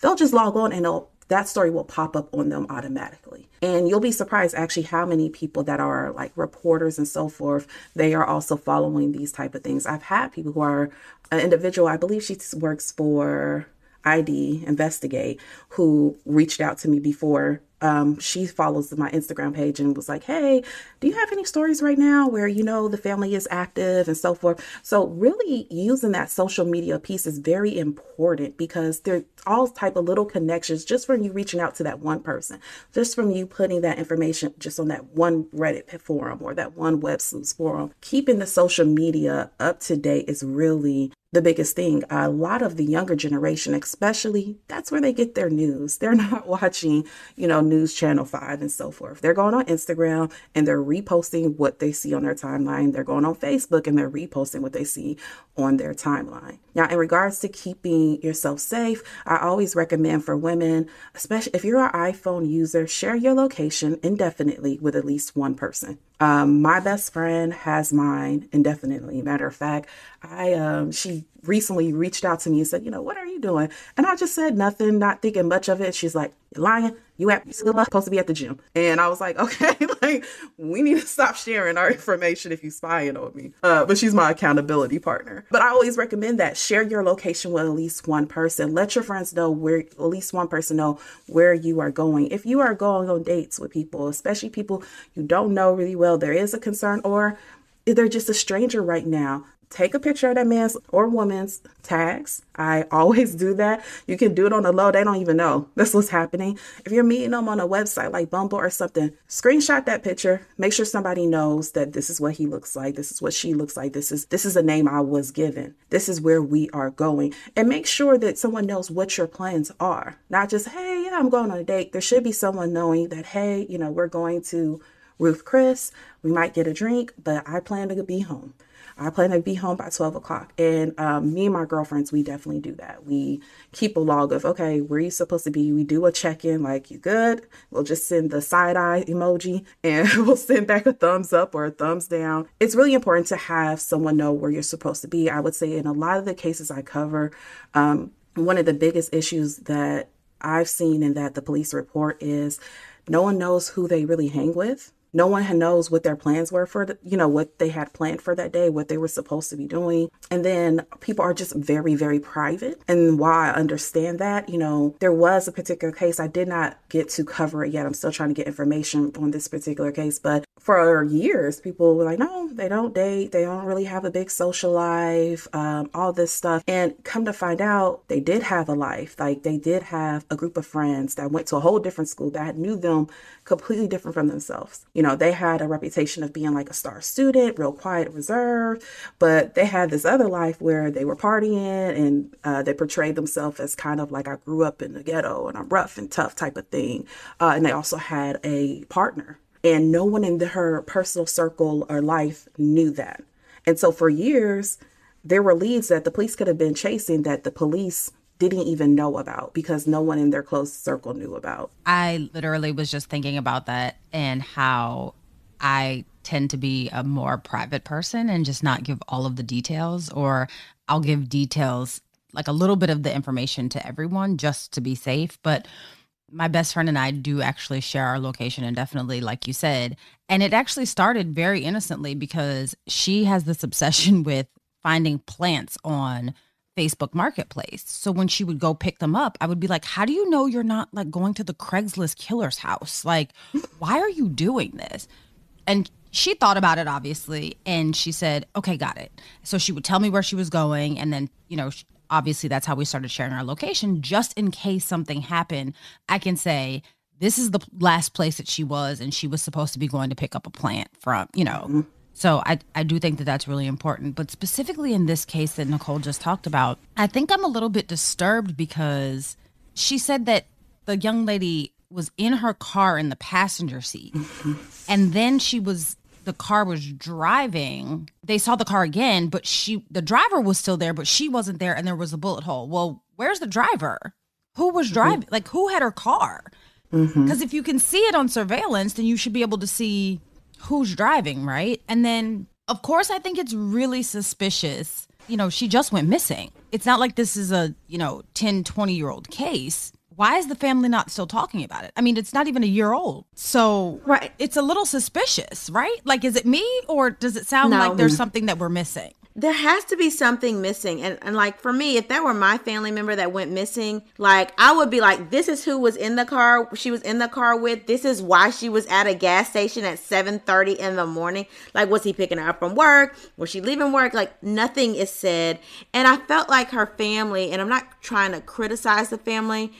they'll just log on and that story will pop up on them automatically. And you'll be surprised actually how many people that are like reporters and so forth, they are also following these type of things. I've had people who are an individual, I believe she works for ID Investigate, who reached out to me before um, she follows my Instagram page and was like, Hey, do you have any stories right now where you know the family is active and so forth? So really using that social media piece is very important because there's all type of little connections just from you reaching out to that one person, just from you putting that information just on that one Reddit forum or that one web sleuths forum. Keeping the social media up to date is really the biggest thing. A lot of the younger generation, especially, that's where they get their news. They're not watching, you know, News Channel 5 and so forth. They're going on Instagram and they're reposting what they see on their timeline. They're going on Facebook and they're reposting what they see on their timeline. Now, in regards to keeping yourself safe, I always recommend for women, especially if you're an iPhone user, share your location indefinitely with at least one person. Um, my best friend has mine indefinitely. Matter of fact, I um, she recently reached out to me and said, you know, what are you doing? And I just said nothing, not thinking much of it. She's like, You're lying. You at supposed to be at the gym. And I was like, okay, like we need to stop sharing our information if you're spying on me. Uh, but she's my accountability partner. But I always recommend that share your location with at least one person. Let your friends know where at least one person know where you are going. If you are going on dates with people, especially people you don't know really well, there is a concern or they're just a stranger right now take a picture of that man's or woman's tags. I always do that. You can do it on the low. They don't even know this was happening. If you're meeting them on a website like Bumble or something, screenshot that picture. Make sure somebody knows that this is what he looks like. This is what she looks like. This is this is the name I was given. This is where we are going. And make sure that someone knows what your plans are. Not just, hey, yeah, I'm going on a date. There should be someone knowing that, hey, you know, we're going to Ruth Chris. We might get a drink, but I plan to be home. I plan to be home by 12 o'clock. And um, me and my girlfriends, we definitely do that. We keep a log of, okay, where you supposed to be? We do a check in, like, you good? We'll just send the side eye emoji and we'll send back a thumbs up or a thumbs down. It's really important to have someone know where you're supposed to be. I would say in a lot of the cases I cover, um, one of the biggest issues that I've seen and that the police report is no one knows who they really hang with no one knows what their plans were for the, you know what they had planned for that day what they were supposed to be doing. And then people are just very very private. And while i understand that you know there was a particular case. I did not get to cover it yet. I'm still trying to get information on this particular case. But for years people were like no they don't date. They don't really have a big social life um, all this stuff. And come to find out they did have a life. Like they did have a group of friends that went to a whole different school that knew them completely different from themselves. You know, they had a reputation of being like a star student, real quiet, reserved, but they had this other life where they were partying and uh, they portrayed themselves as kind of like I grew up in the ghetto and I'm rough and tough type of thing. Uh, and they also had a partner, and no one in the, her personal circle or life knew that. And so for years, there were leads that the police could have been chasing that the police didn't even know about because no one in their close circle knew about. I literally was just thinking about that and how I tend to be a more private person and just not give all of the details, or I'll give details like a little bit of the information to everyone just to be safe. But my best friend and I do actually share our location indefinitely, like you said. And it actually started very innocently because she has this obsession with finding plants on Facebook Marketplace. So when she would go pick them up, I would be like, How do you know you're not like going to the Craigslist killer's house? Like, why are you doing this? And she thought about it, obviously, and she said, Okay, got it. So she would tell me where she was going. And then, you know, obviously that's how we started sharing our location. Just in case something happened, I can say, this is the last place that she was, and she was supposed to be going to pick up a plant from, you know, mm-hmm so I, I do think that that's really important. But specifically in this case that Nicole just talked about, I think I'm a little bit disturbed because she said that the young lady was in her car in the passenger seat. and then she was the car was driving. They saw the car again, but she the driver was still there, but she wasn't there and there was a bullet hole. Well, where's the driver? Who was mm-hmm. driving? Like who had her car? Because mm-hmm. if you can see it on surveillance, then you should be able to see who's driving, right? And then, of course, I think it's really suspicious. You know, she just went missing. It's not like this is a, you know, 10, 20 year old case. Why is the family not still talking about it? I mean, it's not even a year old. So right. it's a little suspicious, right? Like, is it me or does it sound no. like there's something that we're missing? There has to be something missing. And, and like for me, if that were my family member that went missing, like I would be like, this is who was in the car, she was in the car with. This is why she was at a gas station at 7:30 in the morning. Like, was he picking her up from work? Was she leaving work? Like nothing is said. And I felt like her family, and I'm not trying to criticize the family,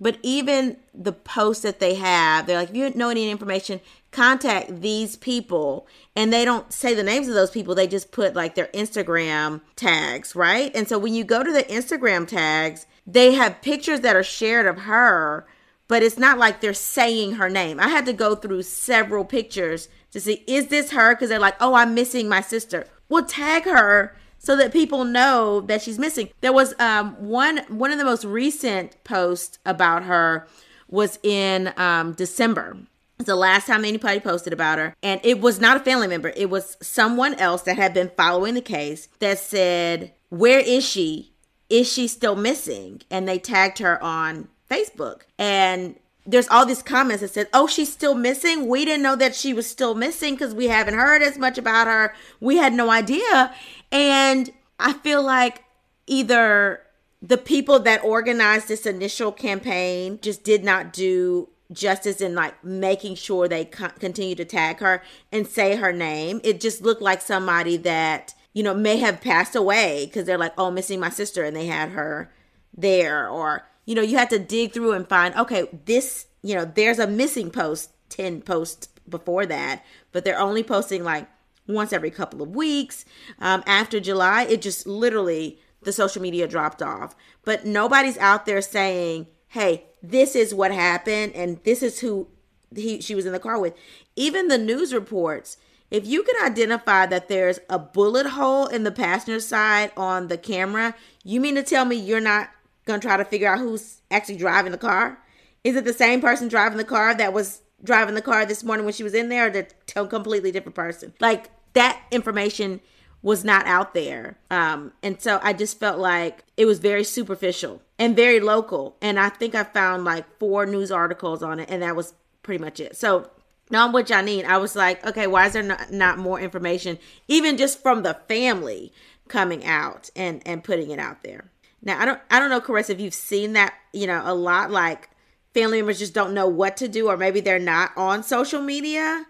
but even the posts that they have, they're like, if you know any information, contact these people and they don't say the names of those people they just put like their instagram tags right? And so when you go to the instagram tags they have pictures that are shared of her but it's not like they're saying her name. I had to go through several pictures to see is this her? Because they're like oh i'm missing my sister. Well tag her so that people know that she's missing. There was um one one of the most recent posts about her was in um december it's the last time anybody posted about her. And it was not a family member. It was someone else that had been following the case that said, Where is she? Is she still missing? And they tagged her on Facebook. And there's all these comments that said, "Oh, she's still missing. We didn't know that she was still missing because we haven't heard as much about her. We had no idea." And I feel like either the people that organized this initial campaign just did not do justice in like making sure they co- continue to tag her and say her name. It just looked like somebody that, you know, may have passed away because they're like, oh, missing my sister, and they had her there. Or, you know, you had to dig through and find, okay, this, you know, there's a missing post, 10 posts before that, but they're only posting like once every couple of weeks. Um, after July, it just literally, the social media dropped off. But nobody's out there saying, hey, this is what happened and this is who he she was in the car with. Even the news reports, if you can identify that there's a bullet hole in the passenger side on the camera, you mean to tell me you're not going to try to figure out who's actually driving the car? Is it the same person driving the car that was driving the car this morning when she was in there or the completely different person? Like that information was not out there. Um, and so I just felt like it was very superficial and very local. And I think I found like four news articles on it, and that was pretty much it. So now I'm with Janine. I was like, okay, why is there not, not more information, even just from the family coming out and and putting it out there? Now I don't I don't know, Caressa, if you've seen that, you know, a lot like family members just don't know what to do, or maybe they're not on social media.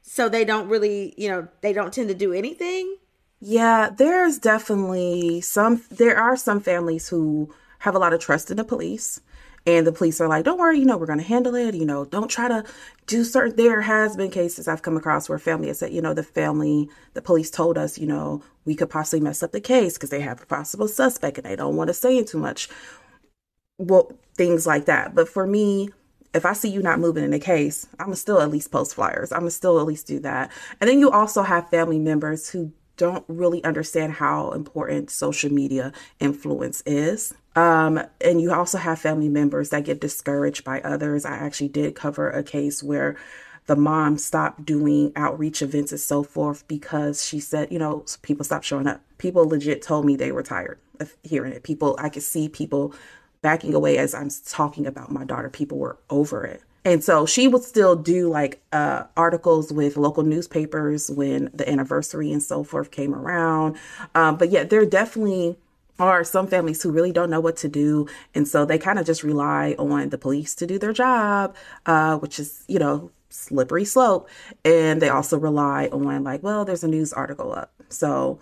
So they don't really, you know, they don't tend to do anything. Yeah, there's definitely some, there are some families who have a lot of trust in the police. And the police are like, don't worry, you know, we're going to handle it. You know, don't try to do certain. There has been cases I've come across where family has said, you know, the family, the police told us, you know, we could possibly mess up the case because they have a possible suspect and they don't want to say too much. Well, things like that. But for me, if I see you not moving in the case, I'm still at least post flyers. I'm still at least do that. And then you also have family members who don't really understand how important social media influence is. Um, and you also have family members that get discouraged by others. I actually did cover a case where the mom stopped doing outreach events and so forth because she said, you know, people stopped showing up. People legit told me they were tired of hearing it. People, I could see people backing away as I'm talking about my daughter. People were over it. And so she would still do like uh, articles with local newspapers when the anniversary and so forth came around. Um, but yeah, there definitely are some families who really don't know what to do. And so they kind of just rely on the police to do their job, uh, which is, you know, slippery slope. And they also rely on, like, well, there's a news article up. So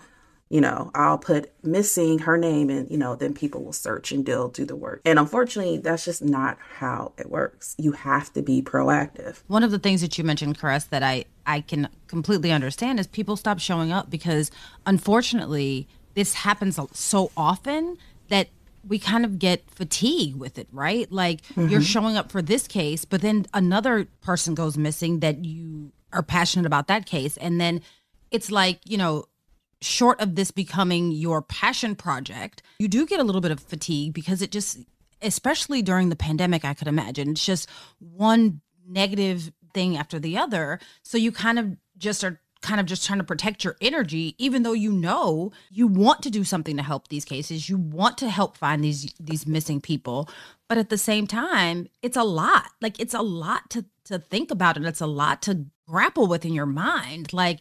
you know, I'll put missing her name and, you know, then people will search and they'll do the work. And unfortunately, that's just not how it works. You have to be proactive. One of the things that you mentioned, Kares, that I, I can completely understand is people stop showing up because unfortunately, this happens so often that we kind of get fatigued with it, right? Like mm-hmm. you're showing up for this case, but then another person goes missing that you are passionate about that case. And then it's like, you know, short of this becoming your passion project, you do get a little bit of fatigue because it just, especially during the pandemic, I could imagine, it's just one negative thing after the other. So you kind of just are kind of just trying to protect your energy even though you know you want to do something to help these cases. You want to help find these these missing people. But at the same time it's a lot. Like it's a lot to to think about and it's a lot to grapple with in your mind. Like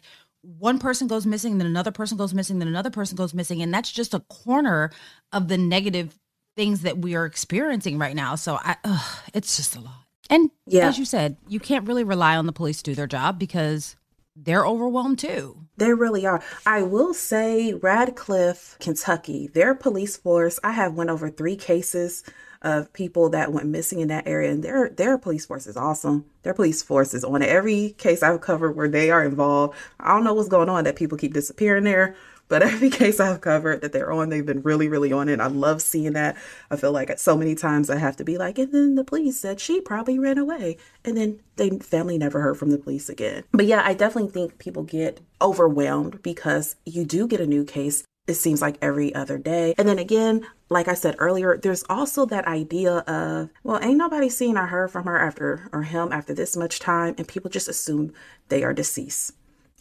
one person goes missing, then another person goes missing, then another person goes missing. And that's just a corner of the negative things that we are experiencing right now. So I, ugh, it's just a lot. And yeah. as you said, you can't really rely on the police to do their job because they're overwhelmed too. They really are. I will say Radcliff, Kentucky, their police force, I have went over three cases of people that went missing in that area and their their police force is awesome. Their police force is on every case I've covered where they are involved. I don't know what's going on that people keep disappearing there, but every case I've covered that they're on, they've been really, really on it. I love seeing that. I feel like so many times I have to be like, and then the police said she probably ran away. And then they family never heard from the police again. But yeah, I definitely think people get overwhelmed because you do get a new case. It seems like every other day. And then again, like I said earlier, there's also that idea of, well, ain't nobody seen or heard from her after or him after this much time. And people just assume they are deceased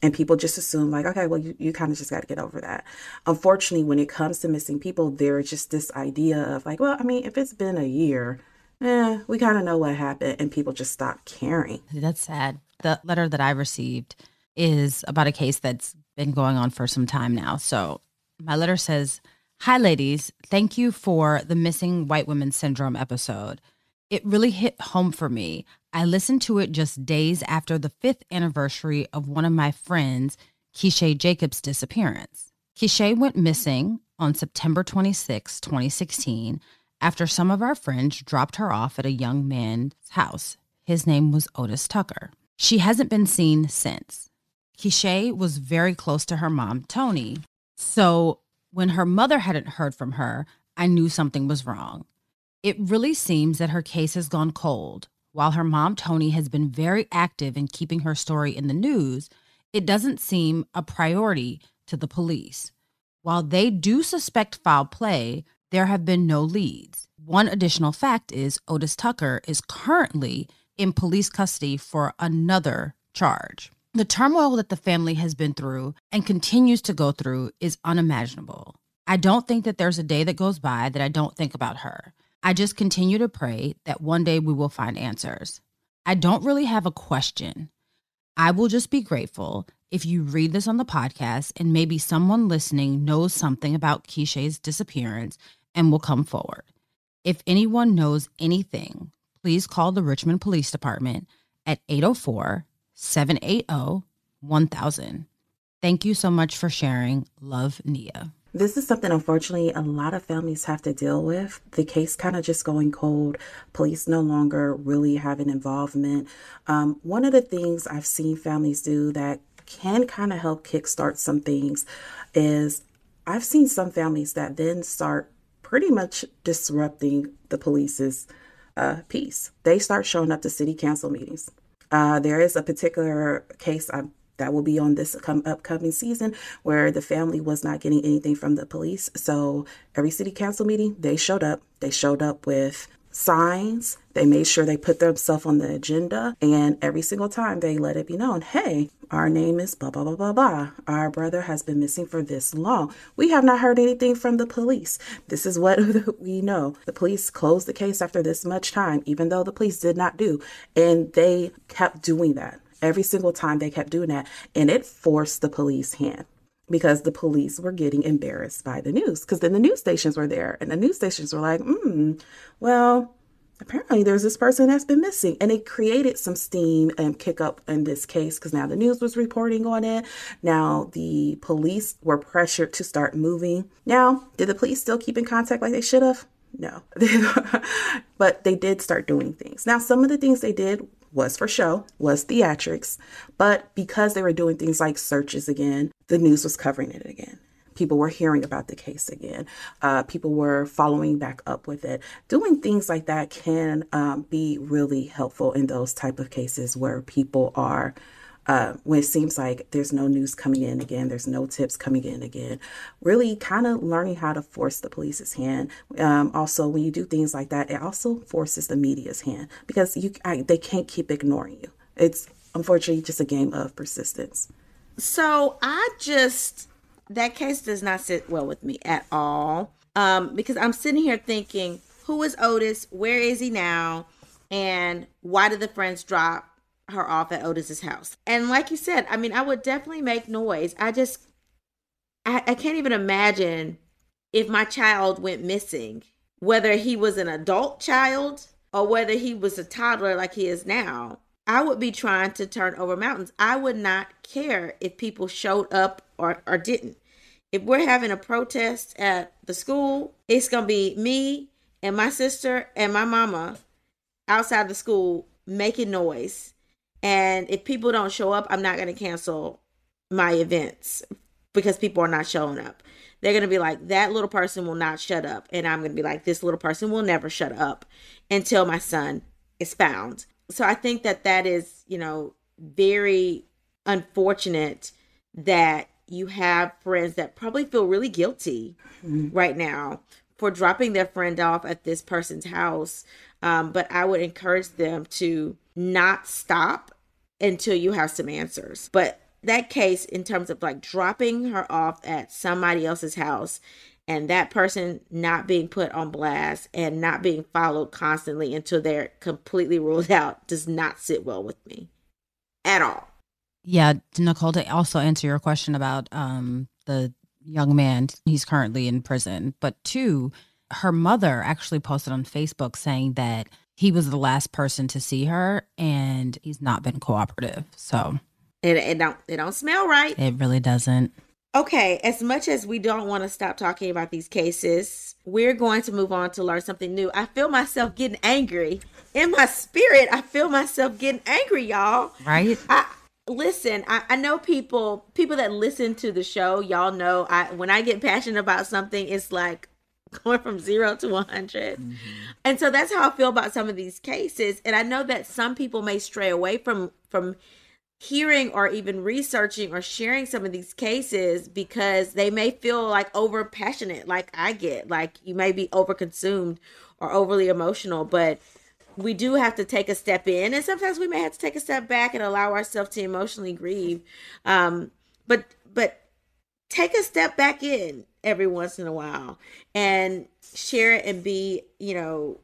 and people just assume like okay well you, you kind of just got to get over that. Unfortunately when it comes to missing people there's just this idea of like well i mean if it's been a year eh, we kind of know what happened and people just stop caring. That's sad. The letter that i received is about a case that's been going on for some time now. So my letter says hi ladies. Thank you for the missing white women syndrome episode. It really hit home for me I listened to it just days after the fifth anniversary of one of my friends, Keeshae Jacobs' disappearance. Keeshae went missing on September 26, 2016, after some of our friends dropped her off at a young man's house. His name was Otis Tucker. She hasn't been seen since. Keeshae was very close to her mom, Tony. So when her mother hadn't heard from her, I knew something was wrong. It really seems that her case has gone cold. While her mom, Tony, has been very active in keeping her story in the news, it doesn't seem a priority to the police. While they do suspect foul play, there have been no leads. One additional fact is Otis Tucker is currently in police custody for another charge. The turmoil that the family has been through and continues to go through is unimaginable. I don't think that there's a day that goes by that I don't think about her. I just continue to pray that one day we will find answers. I don't really have a question. I will just be grateful if you read this on the podcast and maybe someone listening knows something about Keeshae's disappearance and will come forward. If anyone knows anything, please call the Richmond Police Department at 804 780 1000. Thank you so much for sharing. Love, Nia. This is something, unfortunately, a lot of families have to deal with. The case kind of just going cold. Police no longer really have an involvement. Um, one of the things I've seen families do that can kind of help kickstart some things is I've seen some families that then start pretty much disrupting the police's uh, peace. They start showing up to city council meetings. Uh, there is a particular case I'm that will be on this come, upcoming season where the family was not getting anything from the police. So every city council meeting, they showed up. They showed up with signs. They made sure they put themselves on the agenda. And every single time they let it be known hey, our name is blah, blah, blah, blah, blah. Our brother has been missing for this long. We have not heard anything from the police. This is what we know. The police closed the case after this much time, even though the police did not do. And they kept doing that every single time they kept doing that. And it forced the police hand because the police were getting embarrassed by the news because then the news stations were there and the news stations were like, hmm, well, apparently there's this person that's been missing and it created some steam and kick up in this case because now the news was reporting on it. Now the police were pressured to start moving. Now did the police still keep in contact like they should have? No. But they did start doing things. Now some of the things they did was for show, was theatrics, but because they were doing things like searches again, the news was covering it again. People were hearing about the case again. Uh, people were following back up with it. Doing things like that can um, be really helpful in those type of cases where people are uh, when it seems like there's no news coming in again, there's no tips coming in again. Really, kind of learning how to force the police's hand. Um, also, when you do things like that, it also forces the media's hand because you I, they can't keep ignoring you. It's unfortunately just a game of persistence. So I just that case does not sit well with me at all um, because I'm sitting here thinking, who is Otis? Where is he now? And why did the friends drop her off at Otis's house. And like you said, I mean, I would definitely make noise. I just, I, I can't even imagine if my child went missing, whether he was an adult child or whether he was a toddler like he is now. I would be trying to turn over mountains. I would not care if people showed up or, or didn't. If we're having a protest at the school, it's going to be me and my sister and my mama outside the school making noise. And if people don't show up, I'm not going to cancel my events because people are not showing up. They're going to be like, that little person will not shut up. And I'm going to be like, this little person will never shut up until my son is found. So I think that that is, you know, very unfortunate that you have friends that probably feel really guilty mm-hmm. right now for dropping their friend off at this person's house. Um, but I would encourage them to not stop until you have some answers. But that case, in terms of like dropping her off at somebody else's house and that person not being put on blast and not being followed constantly until they're completely ruled out, does not sit well with me at all. Yeah, Nicole, to also answer your question about um, the young man, he's currently in prison. But two, her mother actually posted on Facebook saying that he was the last person to see her and he's not been cooperative. So it, it don't it don't smell right. It really doesn't. Okay, as much as we don't want to stop talking about these cases, we're going to move on to learn something new. I feel myself getting angry in my spirit. I feel myself getting angry, y'all. Right? I listen I, I know people people that listen to the show y'all know i when i get passionate about something it's like going from zero to 100 mm-hmm. and so that's how i feel about some of these cases. And i know that some people may stray away from from hearing or even researching or sharing some of these cases because they may feel like over passionate like i get like you may be over consumed or overly emotional but we do have to take a step in. And sometimes we may have to take a step back and allow ourselves to emotionally grieve. Um but but take a step back in every once in a while and share it and be you know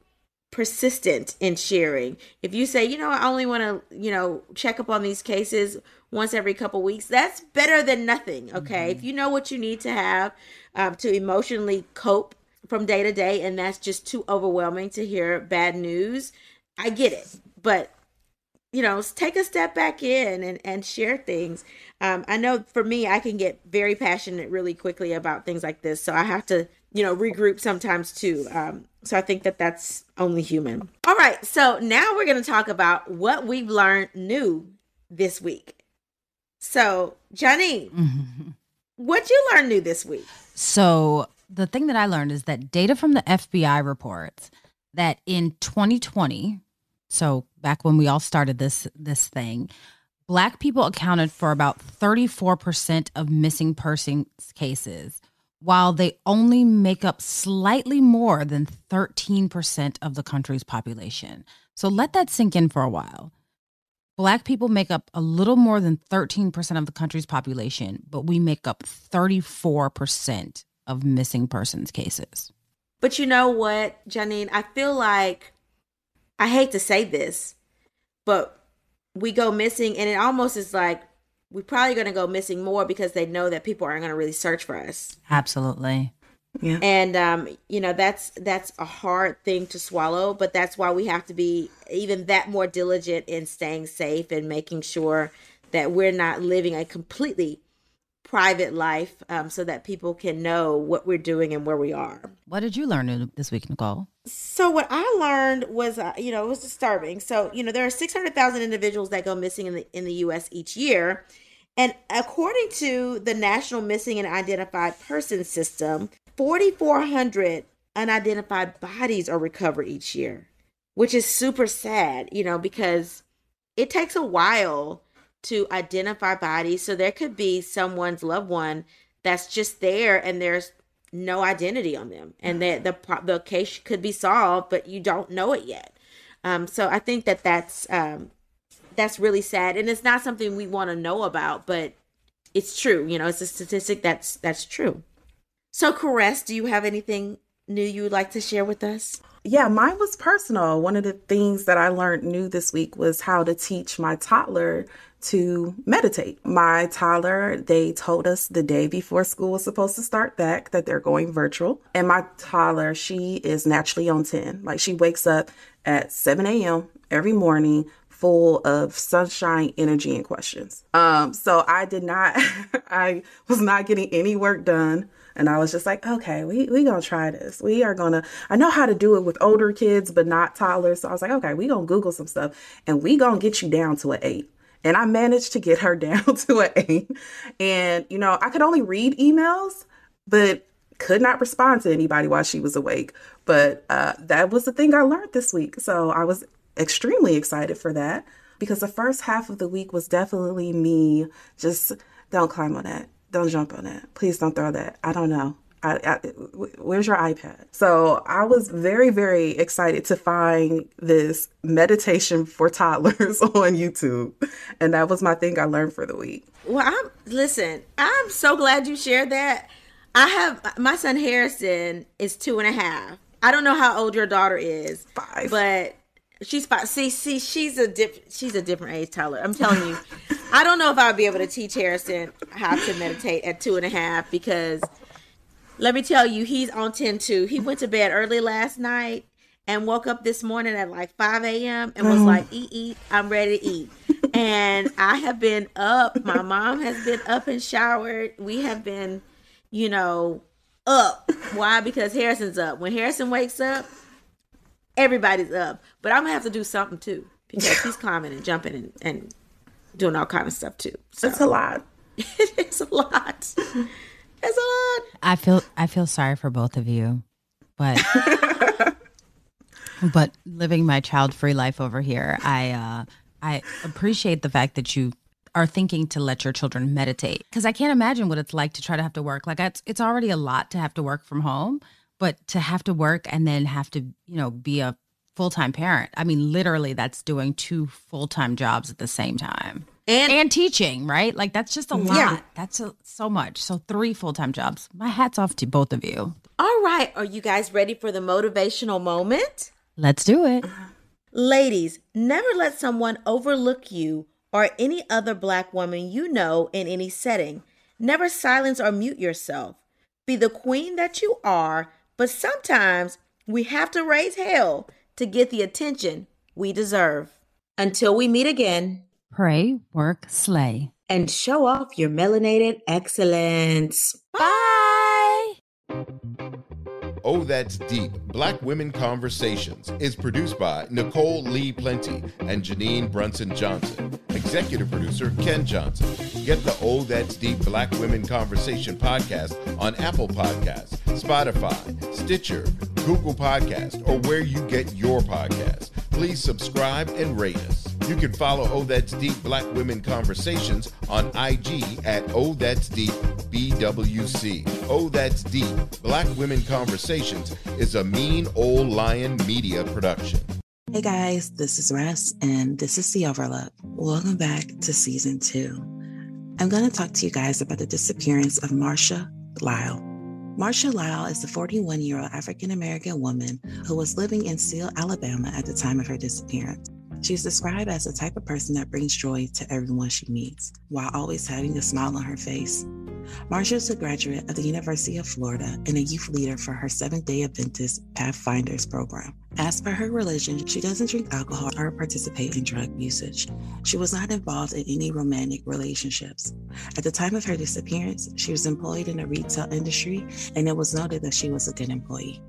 persistent in sharing. If you say you know i only want to you know check up on these cases once every couple weeks that's better than nothing okay? Mm-hmm. if you know what you need to have um, to emotionally cope from day to day and that's just too overwhelming to hear bad news i get it. But you know take a step back in and, and share things um, i know for me i can get very passionate really quickly about things like this so i have to you know regroup sometimes too um, so i think that that's only human. All right so now we're going to talk about what we've learned new this week. So johnny what you learned new this week? So the thing that I learned is that data from the FBI reports that in 2020, so back when we all started this this thing, black people accounted for about 34% of missing persons cases, while they only make up slightly more than 13% of the country's population. So let that sink in for a while. Black people make up a little more than 13% of the country's population, but we make up 34% of missing persons cases. But you know what, Janine? I feel like I hate to say this, but we go missing, and it almost is like we're probably going to go missing more because they know that people aren't going to really search for us. Absolutely. Yeah. And um, you know, that's that's a hard thing to swallow, but that's why we have to be even that more diligent in staying safe and making sure that we're not living a completely private life um, so that people can know what we're doing and where we are. What did you learn this week, Nicole? So what I learned was, uh, you know, it was disturbing. So you know, there are six hundred thousand individuals that go missing in the in the U.S. each year, and according to the National Missing and Identified Persons System, forty four hundred unidentified bodies are recovered each year, which is super sad. You know, because it takes a while to identify bodies. So there could be someone's loved one that's just there and there's no identity on them and that the the case could be solved but you don't know it yet. Um, so I think that that's um, that's really sad and it's not something we want to know about but it's true, you know, it's a statistic that's that's true. So Kares, do you have anything new you would like to share with us? Yeah, mine was personal. One of the things that I learned new this week was how to teach my toddler to meditate. My toddler, they told us the day before school was supposed to start back that they're going virtual. And my toddler, she is naturally on 10. Like she wakes up at 7 a.m. every morning full of sunshine energy and questions. Um, so I did not, I was not getting any work done. And I was just like, okay, we we gonna try this. We are gonna. I know how to do it with older kids, but not toddlers. So I was like, okay, we gonna Google some stuff, and we gonna get you down to an eight. And I managed to get her down to an eight. And you know, I could only read emails, but could not respond to anybody while she was awake. But uh, that was the thing I learned this week. So I was extremely excited for that because the first half of the week was definitely me just don't climb on that, don't jump on that, please don't throw that. I don't know. I, I, where's your iPad? So I was very, very excited to find this meditation for toddlers on YouTube, and that was my thing I learned for the week. Well, I'm listen. I'm so glad you shared that. I have my son Harrison is two and a half. I don't know how old your daughter is, five, but she's five. See, see, she's a diff, she's a different age, Tyler. I'm telling you. I don't know if I'll be able to teach Harrison how to meditate at two and a half because let me tell you, he's on 10 too. He went to bed early last night and woke up this morning at like 5 a.m. and was mm. like, eat, eat, I'm ready to eat. and I have been up. My mom has been up and showered. We have been you know, up. Why? Because Harrison's up. When Harrison wakes up, everybody's up. But I'm gonna have to do something too because he's climbing and jumping and, and doing all kind of stuff too. So it's a lot. it's a lot. It's a lot. I feel I feel sorry for both of you, but but living my child free life over here, I uh, I appreciate the fact that you are thinking to let your children meditate. Because i can't imagine what it's like to try to have to work. Like it's, it's already a lot to have to work from home but to have to work and then have to you know be a full-time parent i mean literally that's doing two full-time jobs at the same time and and teaching right? Like that's just a mm-hmm. lot. Yeah. that's a, so much. So three full-time jobs. My hat's off to both of you. All right. Are you guys ready for the motivational moment? Let's do it. Uh-huh. Ladies never let someone overlook you or any other black woman you know in any setting. Never silence or mute yourself. Be the queen that you are, but sometimes we have to raise hell to get the attention we deserve. Until we meet again, pray, work, slay, and show off your melanated excellence. Bye. Oh That's Deep Black Women Conversations is produced by Nicole Lee Plenty and Janine Brunson Johnson. Executive producer Ken Johnson. Get the Oh That's Deep Black Women Conversation podcast on Apple Podcasts, Spotify, Stitcher, Google Podcast, or where you get your podcasts. Please subscribe and rate us. You can follow Oh That's Deep Black Women Conversations on IG at Oh That's Deep BWC. Oh That's Deep Black Women Conversations is a Mean Ole Lion media production. Hey guys, this is Kares, and this is The Overlooked. Welcome back to season two. I'm going to talk to you guys about the disappearance of Marsha Lyle. Marsha Lyle is a 41 year old African American woman who was living in Seale, Alabama at the time of her disappearance. She's described as the type of person that brings joy to everyone she meets, while always having a smile on her face. Marsha is a graduate of the University of Florida and a youth leader for her Seventh day Adventist Pathfinders program. As for her religion, she doesn't drink alcohol or participate in drug usage. She was not involved in any romantic relationships. At the time of her disappearance, she was employed in the retail industry, and it was noted that she was a good employee.